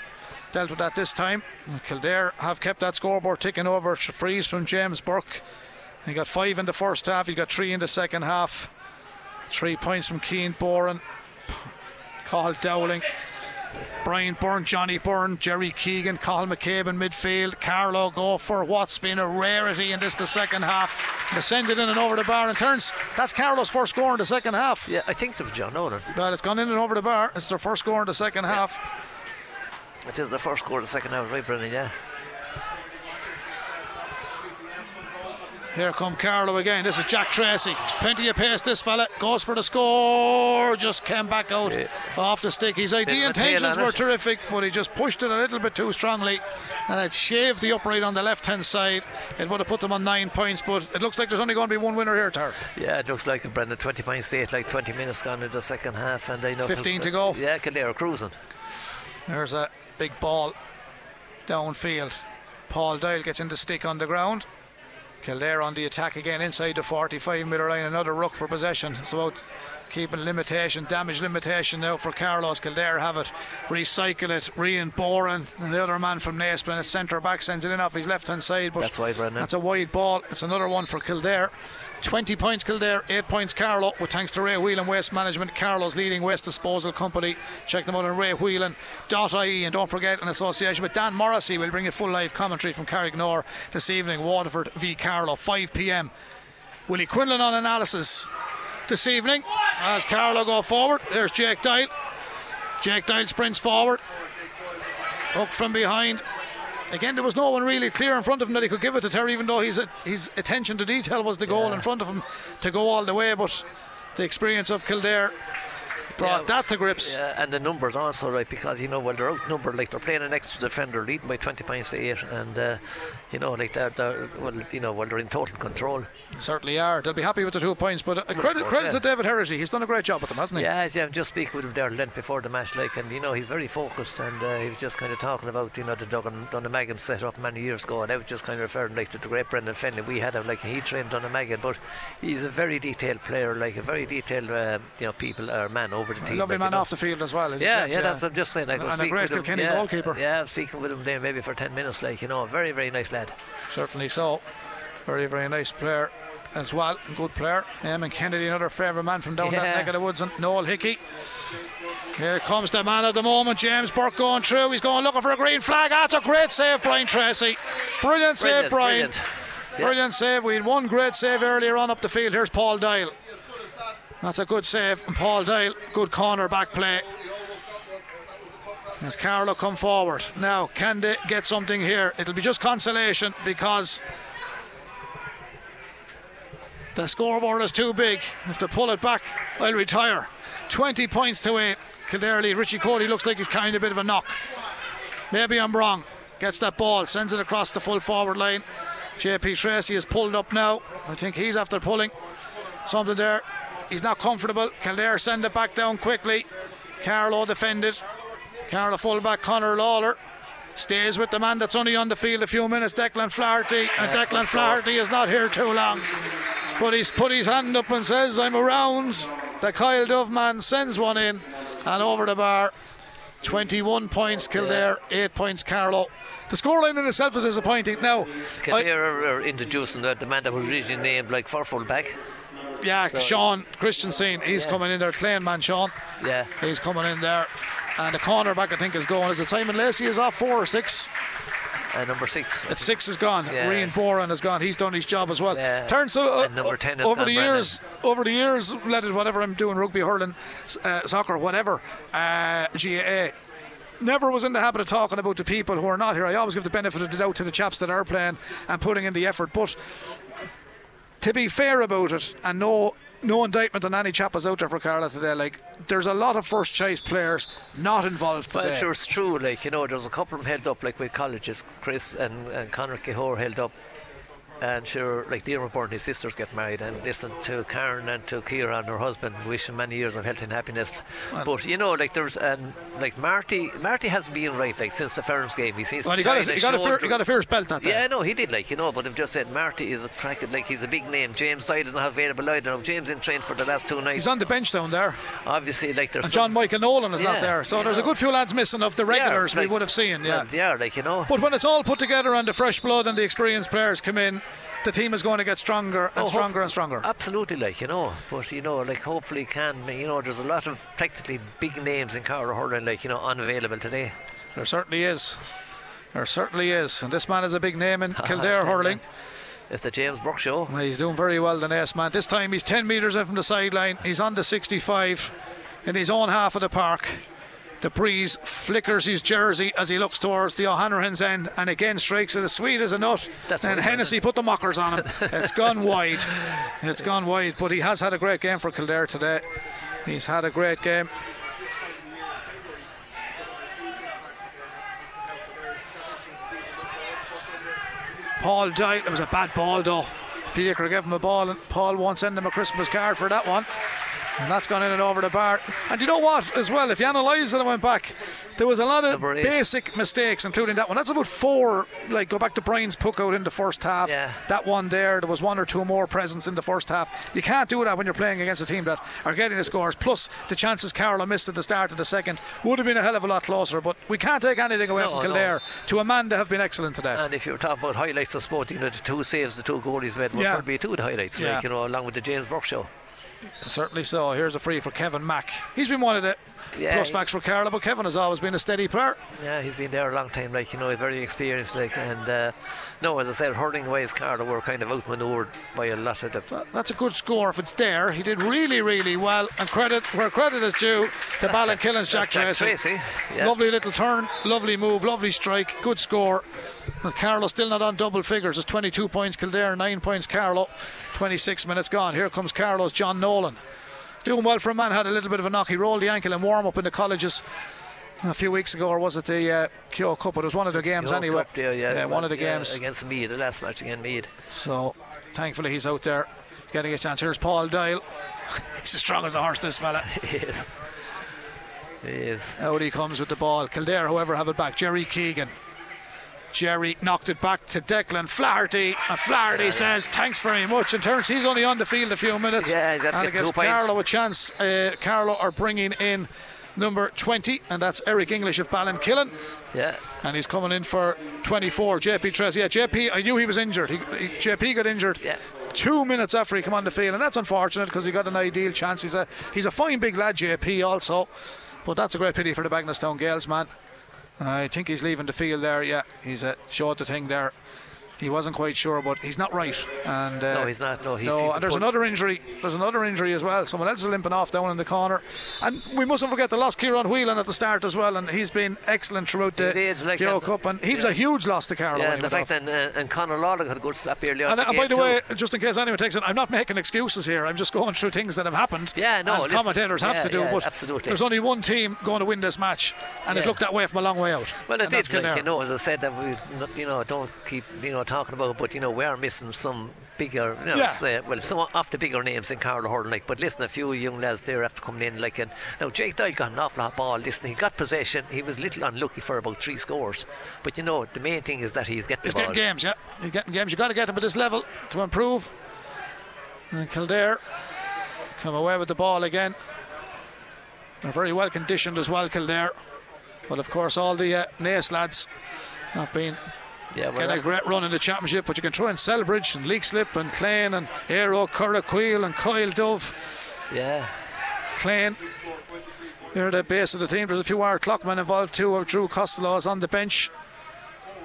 dealt with that this time. Kildare have kept that scoreboard ticking over. Freeze from James Burke. He got five in the first half, he got three in the second half. Three points from Keane Boran. Carl Dowling. Brian Byrne, Johnny Byrne, Jerry Keegan, Carl McCabe in midfield. Carlow go for what's been a rarity in this the second half. They send it in and over the bar and turns. That's Carlow's first score in the second half. Yeah, I think it was John Nolan. Well, it's gone in and over the bar. It's their first score in the second half. It is the first goal of the second half, right, Brendan? Yeah. Here come Carlow again. This is Jack Tracy. There's plenty of pace. This fella goes for the score. Just came back out Yeah. off the stick. His idea intentions were it. terrific, but he just pushed it a little bit too strongly, and it shaved the upright on the left-hand side. It would have put them on nine points, but it looks like there's only going to be one winner here, Tar. Yeah, it looks like it, Brendan. 20 points late, like 20 minutes gone in the second half, and they know 15 to go. Yeah, Kildare are cruising. There's a big ball downfield. Paul Doyle gets in the stick on the ground. Kildare on the attack again inside the 45 metre line. Another ruck for possession. It's about keeping limitation, damage limitation now for Carlos. Kildare have it. Recycle it. Rian Boran and the other man from Nasplen, a centre back, sends it in off his left hand side. But That's wide, Brendan. That's a wide ball. It's another one for Kildare. 20 points Kildare, 8 points Carlow, with thanks to Ray Whelan Waste Management, Carlow's leading waste disposal company. Check them out on raywhelan.ie and don't forget, an association with Dan Morrissey, we'll bring you full live commentary from Carriganore this evening, Waterford v Carlow, 5 pm. Willie Quinlan on analysis this evening as Carlow go forward. There's Jake Doyle. Jake Doyle sprints forward. Hooked from behind. Again, there was no one really clear in front of him that he could give it to Terry, even though his his attention to detail was the goal Yeah. in front of him to go all the way. But the experience of Kildare brought Yeah. that to grips. Yeah, and the numbers also, right? Because you know, well, they're outnumbered. Like they're playing an extra defender, leading by 20 points to eight, and uh, you know, like they're, they're well, you know, well, they're in total control. Certainly are. They'll be happy with the two points, but uh, credit, credit yeah. to David Herity. He's done a great job with them, hasn't he? Yeah, yeah. I'm just speaking with him there length before the match, like, and you know, he's very focused, and uh, he was just kind of talking about, you know, the Duggan Dunnamaggin set up many years ago, and I was just kind of referring like to the great Brendan Fenley we had him, like he trained Dunnamaggin, but he's a very detailed player, like a very detailed, uh, you know, people or man over the A team. lovely like, man you know. off the field as well. Yeah, James? yeah, that's what I'm just saying. Like, And a great with him, Kilkenny yeah, goalkeeper. Yeah, I was speaking with him there maybe for 10 minutes, like, you know, very, very nice lad. Certainly so. Very, very nice player as well. Good player. Eamon Kennedy, another favourite man from down that neck of the woods, and Noel Hickey. Here comes the man of the moment, James Burke going through. He's going looking for a green flag. That's a great save, Brian Tracy. Brilliant save, Brilliant, Brian. brilliant. Yeah. Brilliant save. We had one great save earlier on up the field. Here's Paul Doyle. That's a good save. And Paul Doyle, good corner back play. As Carlow come forward. Now, can they get something here? It'll be just consolation because the scoreboard is too big. If they pull it back, I'll retire. 20 points to 8. Kildare lead. Richie Cody looks like he's carrying a bit of a knock. Maybe I'm wrong. Gets that ball, sends it across the full forward line. JP Tracy is pulled up now. I think he's after pulling something there. He's not comfortable. Kildare send it back down quickly. Carlow defended. Carlow fullback Connor Lawler stays with the man that's only on the field a few minutes, Declan Flaherty. And Yeah, Declan Flaherty is not here too long. But he's put his hand up and says, I'm around. The Coill Dubh man sends one in and over the bar. 21 points Kildare, 8 points Carlow. The scoreline in itself is disappointing. Now, I, Kildare are, are introducing the, the man that was originally named like for full back. yeah, So- Sean Christensen, he's Yeah. coming in there. Clean man, Sean. Yeah. He's coming in there. And the cornerback, I think, is going. Is it Simon Lacey is off four or six? Uh, number six. At six is gone. Yeah. Rian Boran has gone. He's done his job as well. Yeah. Turns uh, number 10 has over the Brennan. years, over the years, let it whatever I'm doing, rugby, hurling, uh, soccer, whatever, uh, GAA. Never was in the habit of talking about the people who are not here. I always give the benefit of the doubt to the chaps that are playing and putting in the effort. But to be fair about it, and no no indictment on any chap out there for Carlow today. Like there's a lot of first choice players not involved Well, today. sure, it's true. Like you know, there's a couple of them held up, like with colleges, Chris and, and Conor Cahor held up, and sure, like Diarmaid Byrne, his sisters get married, and listen to Karen and to Kira and her husband, wish them many years of health and happiness. but you know, like there's um, like Marty, Marty hasn't been right like since the Ferns game. He seems well, he got, a, he, got a fair, he got a fierce belt that. Yeah, no, he did like you know, but I've just said Marty is a crack, like he's a big name. James Doyle is not available either. Now, James in train for the last two nights. He's on the bench down there. Obviously, like there's John Michael Nolan is not there. So there's a good few lads missing of the Yeah, regulars we would have seen. Yeah. well, are like you know. But when it's all put together and the fresh blood and the experienced players come in, the team is going to get stronger and Oh, stronger and stronger. Absolutely, like you know, but you know, like hopefully can you know, there's a lot of practically big names in Carlow hurling, like you know, unavailable today. There certainly is. There certainly is. And this man is a big name in ah, Kildare hurling. It's the James Burke show. Well, He's doing very well, the Naas man. This time he's 10 metres in from the sideline. He's on the 65 in his own half of the park. The breeze flickers his jersey as he looks towards the O'Hanrahan's end and again strikes it as sweet as a nut. That's and Hennessy put the mockers on him. it's gone wide. It's gone wide. But he has had a great game for Kildare today. He's had a great game. Paul died. It was a bad ball though. Fiacre gave him a ball and Paul won't send him a Christmas card for that one. And that's gone in and over the bar. And you know what, as well, if you analyse it and went back, there was a lot of basic mistakes, including that one. That's about four, like go back to Brian's puck out in the first half. Yeah. That one there, there was one or two more presents in the first half. You can't do that when you're playing against a team that are getting the scores. Plus, the chances Carlow missed at the start of the second would have been a hell of a lot closer. But we can't take anything away No, from no. Kildare. To Amanda have been excellent today. And if you're talking about highlights of sport, you know, the two saves the two goalies made would Yeah. probably be two highlights, Yeah. like, you know, along with the James Burke show. Certainly so. Here's a free for Kevin Mack. He's been of the Yeah, plus facts for Carlow, but Kevin has always been a steady player. Yeah, he's been there a long time, like, you know, he's very experienced, like, and uh, no, as I said, hurling wise, Carlow were kind of outmaneuvered by a lot of the. Well, That's a good score if it's there. He did really, really well. And credit where credit is due to Ballinkillen's Jack, Jack Tracy. Tracy, yeah. Lovely little turn, lovely move, lovely strike, good score. But Carlow still not on double figures. It's 22 points Kildare, 9 points Carlow. 26 minutes gone. Here comes Carlow's John Nolan. Doing well for a man. Had a little bit of a knock. He rolled the ankle in warm up in the colleges a few weeks ago, or was it the uh, Kehoe Cup? It was one of the games anyway. There, yeah, yeah, one of the yeah, games. against Mead, the last match against Mead. So thankfully he's out there getting a chance. Here's Paul Doyle. he's as strong as a horse, this fella. He is. He is. Out he comes with the ball. Kildare, however, have it back. Jerry Keegan. Jerry knocked it back to Declan Flaherty, and Flaherty says thanks very much. And turns he's only on the field a few minutes. Yeah, that's and it, it gives two. Carlow a chance. Uh, Carlow are bringing in number 20, and that's Eric English of Ballinkillen. Yeah. And he's coming in for 24. JP Tres. Yeah, JP. I knew he was injured. He, he, JP got injured. Yeah. Two minutes after he came on the field, and that's unfortunate because he got an ideal chance. He's a he's a fine big lad, JP also, but that's a great pity for the Bagenalstown Gaels man. I think he's leaving the field there. Yeah, he's uh, showed the thing there. He wasn't quite sure, but he's not right. And uh, No, he's not. No, he's- no. he's and there's another injury. There's another injury as well. Someone else is limping off down in the corner. And we mustn't forget the loss Kieran Whelan at the start as well. And he's been excellent throughout the like that. Cup. And he was Yeah. a huge loss to Carlow. Yeah, and he the fact that uh, and Conor Lawler had a good slap earlier. And, and by the game way, just in case anyone takes it, I'm not making excuses here. I'm just going through things that have happened. Yeah, no, as listen, commentators have yeah, to do. yeah, but absolutely. there's only one team going to win this match, and it looked that way from a long way out. Well, it did, like, you know, as I said, that we, you know, don't keep, you know, talking about, but you know, we are missing some bigger, you know, Yeah. say, well, some of the bigger names in Carlow Hurling, like, but listen, a few young lads there after coming in, like, and now Jake Doyle got an awful lot of ball. Listen, he got possession. He was a little unlucky for about three scores, but you know, the main thing is that he's getting He's getting games, yeah. He's getting games. You've got to get him at this level to improve. And Kildare come away with the ball again. They're very well conditioned as well, Kildare. But of course, all the uh, Naas lads have been yeah, well, getting a great run in the championship. But you can throw in Celbridge and Leixlip and Clane and Aero, Corra Choill and Coill Dubh. yeah, Clane. They're the base of the team. There's a few hour clockmen involved too. Drew Costello is on the bench.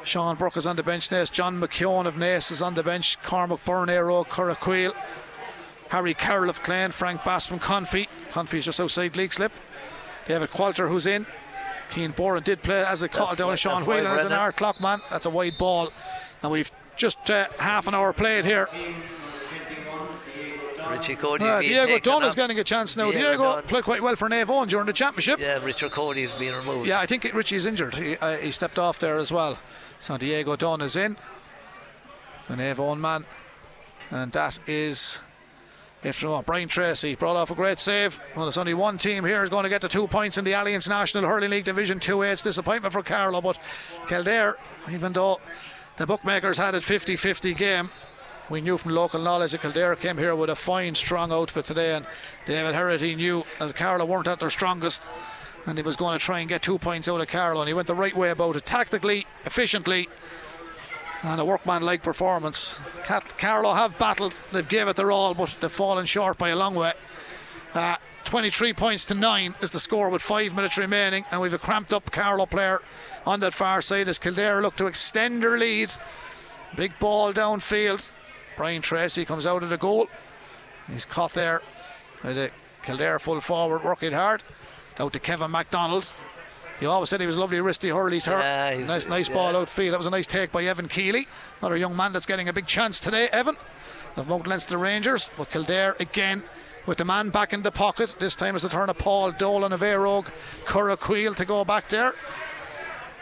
Sean Burke is on the bench. Naas. John McKeown of Naas is on the bench. Cormac Byrne, Aero, Corra Choill. Harry Carroll of Clane. Frank Bass from Confey. Confey's just outside Leixlip. David Qualter who's in. Keane Boran did play as a call down. Sean Whelan is an hour clock man. That's a wide ball. And we've just uh, half an hour played here. Richie Cody. Uh, Diego Dunn is getting a chance now. Diego Diego played quite well for Navon during the championship. Yeah, Richard Cody's being removed. Yeah, I think Richie's injured. He, uh, he stepped off there as well. So Diego Dunn is in. An Avon man. And that is it from uh, Brian Tracy. Brought off a great save. Well, there's only one team here is going to get the two points in the Allianz National Hurling League Division 2A. It's disappointment for Carlow, but Kildare, even though the bookmakers had it 50 50 game, we knew from local knowledge that Kildare came here with a fine, strong outfit today, and David Herity knew that Carlow weren't at their strongest and he was going to try and get two points out of Carlow, and he went the right way about it, tactically, efficiently, and a workman-like performance. Car- Carlow have battled; they've gave it their all, but they've fallen short by a long way. Uh, 23 points to nine is the score with five minutes remaining, and we've a cramped up Carlow player on that far side as Kildare look to extend their lead. Big ball downfield. Brian Tracy comes out of the goal. He's caught there. by the Kildare full forward working hard. Out to Kevin MacDonald. He always said he was a lovely wristy hurley turn. Yeah, nice, nice yeah. ball outfield. That was a nice take by Evan Keeley. Another young man that's getting a big chance today, Evan, of Mount Leinster Rangers. But Kildare again with the man back in the pocket. This time it's the turn of Paul Dolan of Airog. Corra Choill to go back there.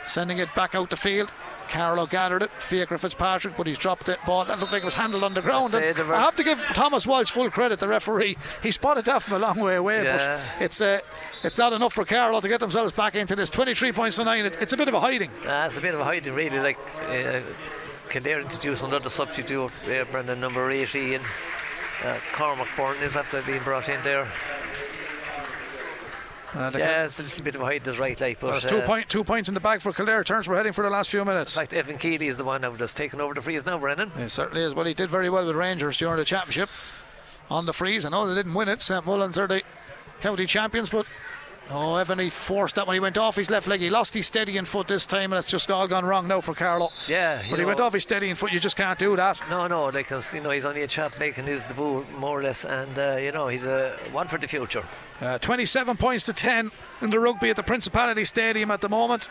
Sending it back out the field. Carlow gathered it. Fiacre Fitzpatrick, but he's dropped it. Ball that looked like it was handled on the ground. I have to give Thomas Walsh full credit, the referee. He spotted that from a long way away, Yeah. but it's uh, it's not enough for Carlow to get themselves back into this. 23 points to nine. It, it's a bit of a hiding. Uh, it's a bit of a hiding, really. Like uh, Kildare introduced another substitute, uh, Brendan number 80, and uh, Cormac Byrne is after being brought in there. And Yeah, it's a little bit of a hiding, is right, like. But there's two, uh, point, two points in the bag for Kildare. Turns we're heading for the last few minutes. In fact, Evan Keeley is the one now that's taken over the freeze now, Brennan. He certainly is. Well, he did very well with Rangers during the championship on the freeze. I know they didn't win it. St Mullins are the county champions, but oh, Evan, he forced that when he went off his left leg. He lost his steadying foot this time, and it's just all gone wrong now for Carlow. Yeah, But he went off his steadying foot. You just can't do that. No, no, like 'cause, you know he's only a chap making his debut more or less, and uh, you know he's a one for the future. Uh, 27 points to 10 in the rugby at the Principality Stadium at the moment.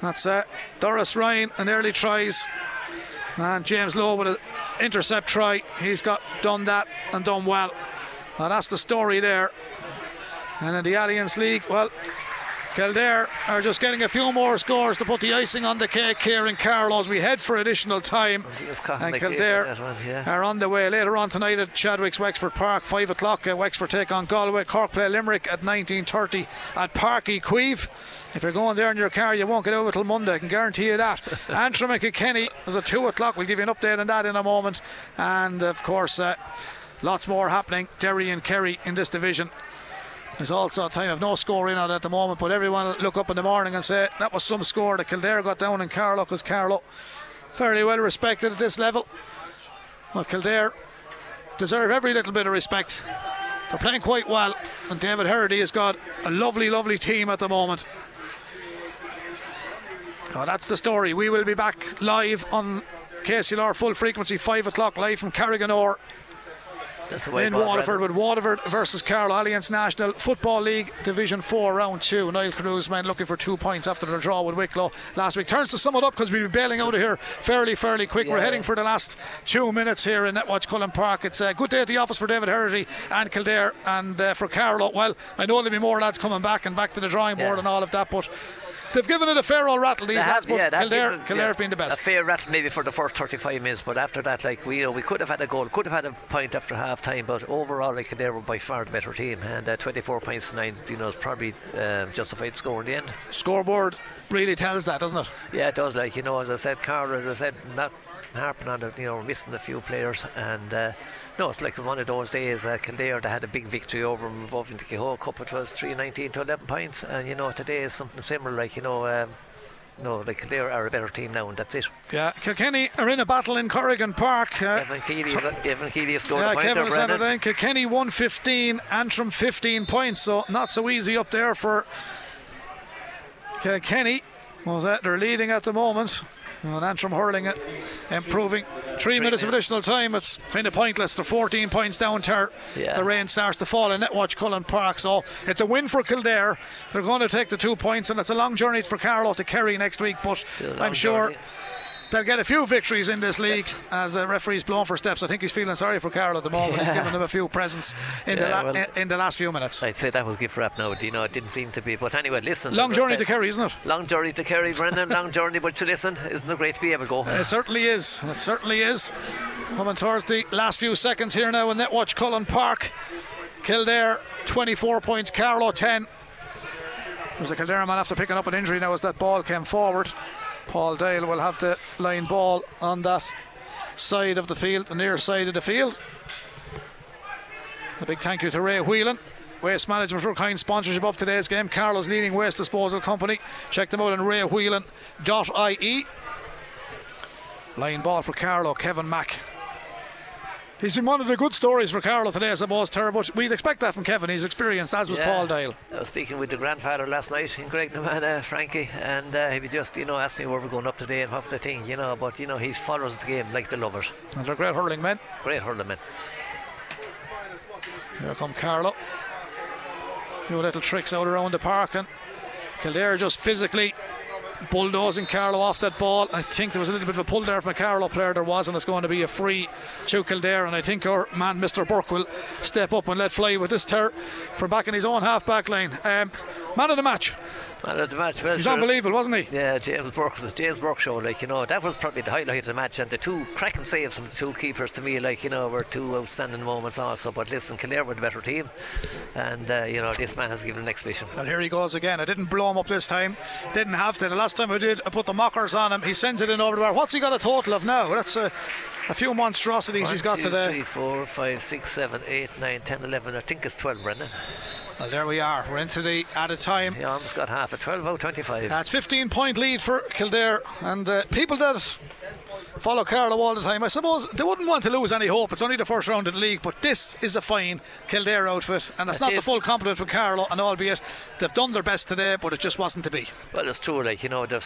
That's uh, Doris Ryan and early tries. And James Lowe with an intercept try. He's got done that and done well. Well, that's the story there. And in the Allianz League, well, Kildare are just getting a few more scores to put the icing on the cake here in Carlow as we head for additional time. And Kildare one, yeah. are on the way later on tonight at Chadwick's Wexford Park, 5 o'clock. Uh, Wexford take on Galway. Cork play Limerick at 19.30 at Páirc Uí Chaoimh. If you're going there in your car, you won't get over till Monday. I can guarantee you that. Antrim and Kilkenny is at 2 o'clock. We'll give you an update on that in a moment. And of course, uh, lots more happening. Derry and Kerry in this division there's also a time of no score in on at the moment, but everyone will look up in the morning and say that was some score that Kildare got down in Carlow because Carlow fairly well respected at this level. Well, Kildare deserve every little bit of respect. They're playing quite well, and David Herity has got a lovely, lovely team at the moment. Oh, that's the story. We will be back live on KCLR full frequency, 5 o'clock, live from Carriganore in Waterford with Waterford versus Carlow Allianz National Football League Division 4 round 2 Niall Carew's men looking for two points after their draw with Wicklow last week. Turns to sum it up because we'll be bailing out of here fairly fairly quick. Yeah. we're heading for the last two minutes here in Netwatch Cullen Park. It's a good day at the office for David Herity and Kildare and uh, for Carlow. Well I know there'll be more lads coming back and back to the drawing board yeah. and all of that but They've given it a fair old rattle, these lads, but yeah, Kildare, Kildare yeah, been the best. A fair rattle maybe for the first 35 minutes, but after that, like we, you know, we could have had a goal, could have had a point after half time, but overall, like Kildare were by far the better team, and uh, 24 points to nine, you know, is probably um, justified score in the end. Scoreboard really tells that, doesn't it? Yeah, it does. Like you know, as I said, Carl, as I said, not harping on it, you know, missing a few players, and uh, no, it's like one of those days. Uh, Kildare they had a big victory over them above in the Kehoe Cup. It was 319 to 11 points, and you know today is something similar. Like you know. Um, no, like they are a better team now, and that's it. Yeah, Kilkenny are in a battle in Corrigan Park. Uh, Kevin Keeley, t- Kevin Keeley has scored yeah, a point Kevin there, Saturday. Kilkenny 115, Antrim 15 points, so not so easy up there for Kilkenny. Was that they're leading at the moment. And Antrim hurling it, improving. Three, Three minutes, minutes, of additional time. It's kind of pointless. They're 14 points down to yeah. the rain starts to fall in Netwatch Cullen Park. So it's a win for Kildare. They're going to take the two points, and it's a long journey for Carlow to Kerry next week. But I'm sure. Journey they'll get a few victories in this league as the referee's blown for steps. I think he's feeling sorry for Carl at the moment. Yeah. He's given them a few presents in, yeah, the la- well, in the last few minutes. I'd say that was gift wrap now. You know, it didn't seem to be. But anyway, listen. Long journey to Kerry, isn't it? Long journey to Kerry, Brendan. long journey, but to listen, isn't it great to be able to go? It certainly is. It certainly is. Coming towards the last few seconds here now in Netwatch Cullen Park. Kildare 24 points, Carlow 10. There's a Kildare man after picking up an injury now as that ball came forward. Paul Dale will have the line ball on that side of the field, the near side of the field. A big thank you to Ray Whelan. Waste Management for kind sponsorship of today's game. Carlow's leading waste disposal company. Check them out on raywhelan.ie. Line ball for Carlow, Kevin Mack He's been one of the good stories for Carlow today, I suppose, Ter, but we'd expect that from Kevin. He's experienced, as was yeah. Paul Dale. I was speaking with the grandfather last night in Greg uh, Frankie, and uh, he just, you know, asked me where we're going up today and what the thing, you know, but, you know, he follows the game like the lovers. And they're great hurling men. Great hurling men. Here come Carlow. A few little tricks out around the park, and Kildare just physically bulldozing Carlow off that ball. I think there was a little bit of a pull there from a Carlow player. There was, and it's going to be a free to Kildare. And I think our man, Mr. Burke, will step up and let fly with this ter from back in his own half back line. Um, man of the match. Man of the match. Well, He's sure. unbelievable, wasn't he? Yeah, James Burke was James Burke show. Like you know, that was probably the highlight of the match, and the two cracking saves from the two keepers to me, like you know, were two outstanding moments also. But listen, Kildare were the better team, and uh, you know, this man has given an exhibition. And here he goes again. I didn't blow him up this time. Didn't have to. The last time I did, I put the mockers on him. He sends it in over the bar. What's he got a total of now? That's a a few monstrosities One, he's got two, today. Three, four, five, six, seven, eight, nine, ten, eleven. I think it's 12, Brendan. Well, there we are. We're into the added time. He almost got half a 12 out 25. That's 15 point lead for Kildare. And uh, people that follow Carlow all the time, I suppose they wouldn't want to lose any hope. It's only the first round of the league, but this is a fine Kildare outfit, and it's not the full complement for Carlow. And albeit they've done their best today, but it just wasn't to be. Well, it's true. Like you know, uh,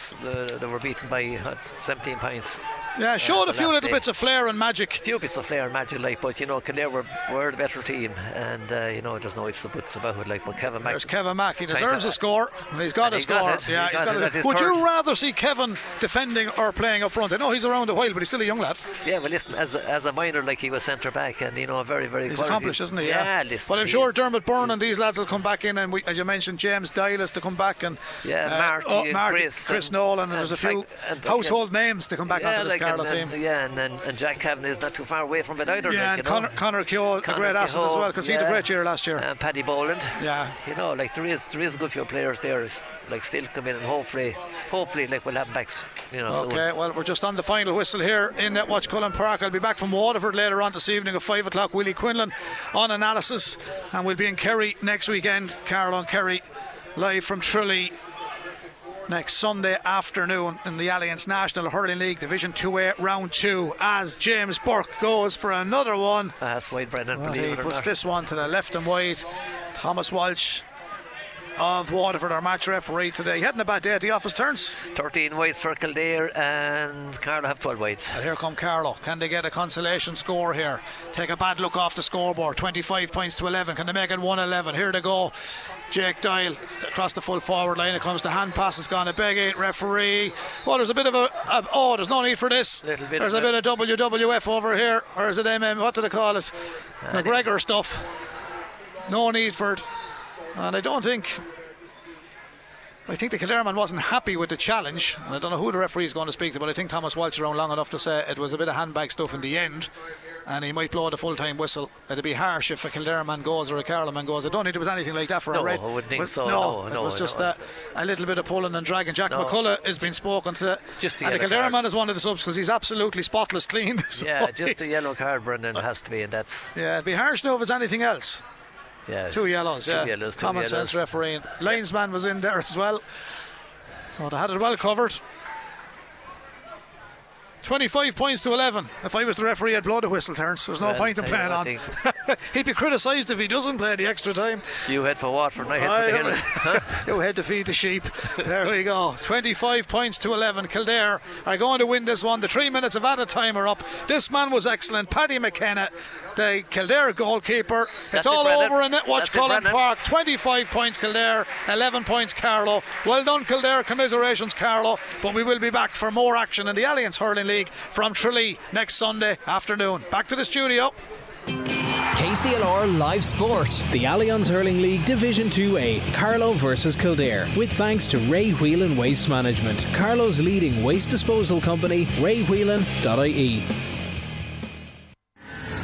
they were beaten by 17 points Yeah, showed uh, a few little day. bits of flair and magic. A few bits of flair and magic, like, but you know, Kildare were, were the better team, and uh, you know, there's no ifs or buts about it. Like, but Kevin Mack, There's Kevin Mack. He deserves a score. He's got a he score. got. Yeah, He he's got got it it. Would third. you rather see Kevin defending or playing up front? I know he's around a while, but he's still a young lad. yeah, well, listen, as a, as a minor, like he was centre back, and you know, a very, very. He's quality. accomplished, isn't he? Yeah, listen. But I'm sure is. Dermot Byrne and these lads will come back in, and we, as you mentioned, James Doyle is to come back, and Yeah, uh, Marty oh, and Marty, Chris and- Nolan, and, and there's a few household names to come back yeah, onto this like, Carlow and, team. yeah, and, and, and Jack Cavan is not too far away from it either. Yeah, like, and know. Connor, Connor Keogh, a Conor great asset as well, because he had a great year last year. And Paddy Boland. Yeah. You know, like there is there is a good few players there, is, like still come in, and hopefully, hopefully, like we'll have them back. You know, soon. Okay, well, we're just on the final whistle here in uh, Netwatch Cullen Park. I'll be back from Waterford later on this evening at 5 o'clock. Willie Quinlan on analysis, and we'll be in Kerry next weekend. Carol on Kerry live from Tralee next Sunday afternoon in the Allianz National Hurling League Division 2A Round 2 as James Burke goes for another one. That's why Brendan, Well, he puts not. this one to the left and wide. Thomas Walsh of Waterford, our match referee today. He hadn't a bad day at the office turns. 13 wides for Kildare, and Carlow have 12 wides. And here come Carlow. Can they get a consolation score here? Take a bad look off the scoreboard. 25 points to 11. Can they make it 111? Here they go. Jake Doyle across the full forward line. It comes to hand pass. It's gone a big eight referee. Oh, there's a bit of a, a oh, there's no need for this. Little bit there's a bit of WWF over here, or is it MM? What do they call it? McGregor stuff. No need for it. And I don't think. I think the Kildare man wasn't happy with the challenge, and I don't know who the referee is going to speak to, but I think Thomas Walsh around long enough to say it was a bit of handbag stuff in the end, and he might blow the full time whistle. It'd be harsh if a Kildare man goes or a Carlow man goes. I don't think there was anything like that for No, a red. I wouldn't think so. No, No, it no, was just no. a, a little bit of pulling and dragging. Jack No. McCullough has been spoken to, Just to and the get a Kildare man is one of the subs because he's absolutely spotless clean. So Yeah, just a yellow card, Brendan, has to be, and that's Yeah, it'd be harsh now if it's anything else. yeah. Two yellows, Two yeah. yellows, two Common yellows. sense refereeing. Linesman was in there as well. So they had it well covered. 25 points to 11. If I was the referee, I'd blow the whistle turns. There's no Well, point in playing on. He'd be criticised if he doesn't play the extra time. You head for Watford, and I head for the Aye, Hills. Huh? you head to feed the sheep. There we go. 25 points to 11. Kildare are going to win this one. The three minutes of added time are up. This man was excellent. Paddy McKenna, the Kildare goalkeeper. That's it's all Brendan. over in Netwatch That's it, Cullen Park. 25 points Kildare, 11 points Carlow. Well done, Kildare. Commiserations, Carlow. But we will be back for more action in the Allianz Hurling League from Tralee next Sunday afternoon. Back to the studio. KCLR Live Sport. The Allianz Hurling League Division 2A, Carlow versus Kildare, with thanks to Ray Whelan Waste Management, Carlow's leading waste disposal company, raywhelan.ie.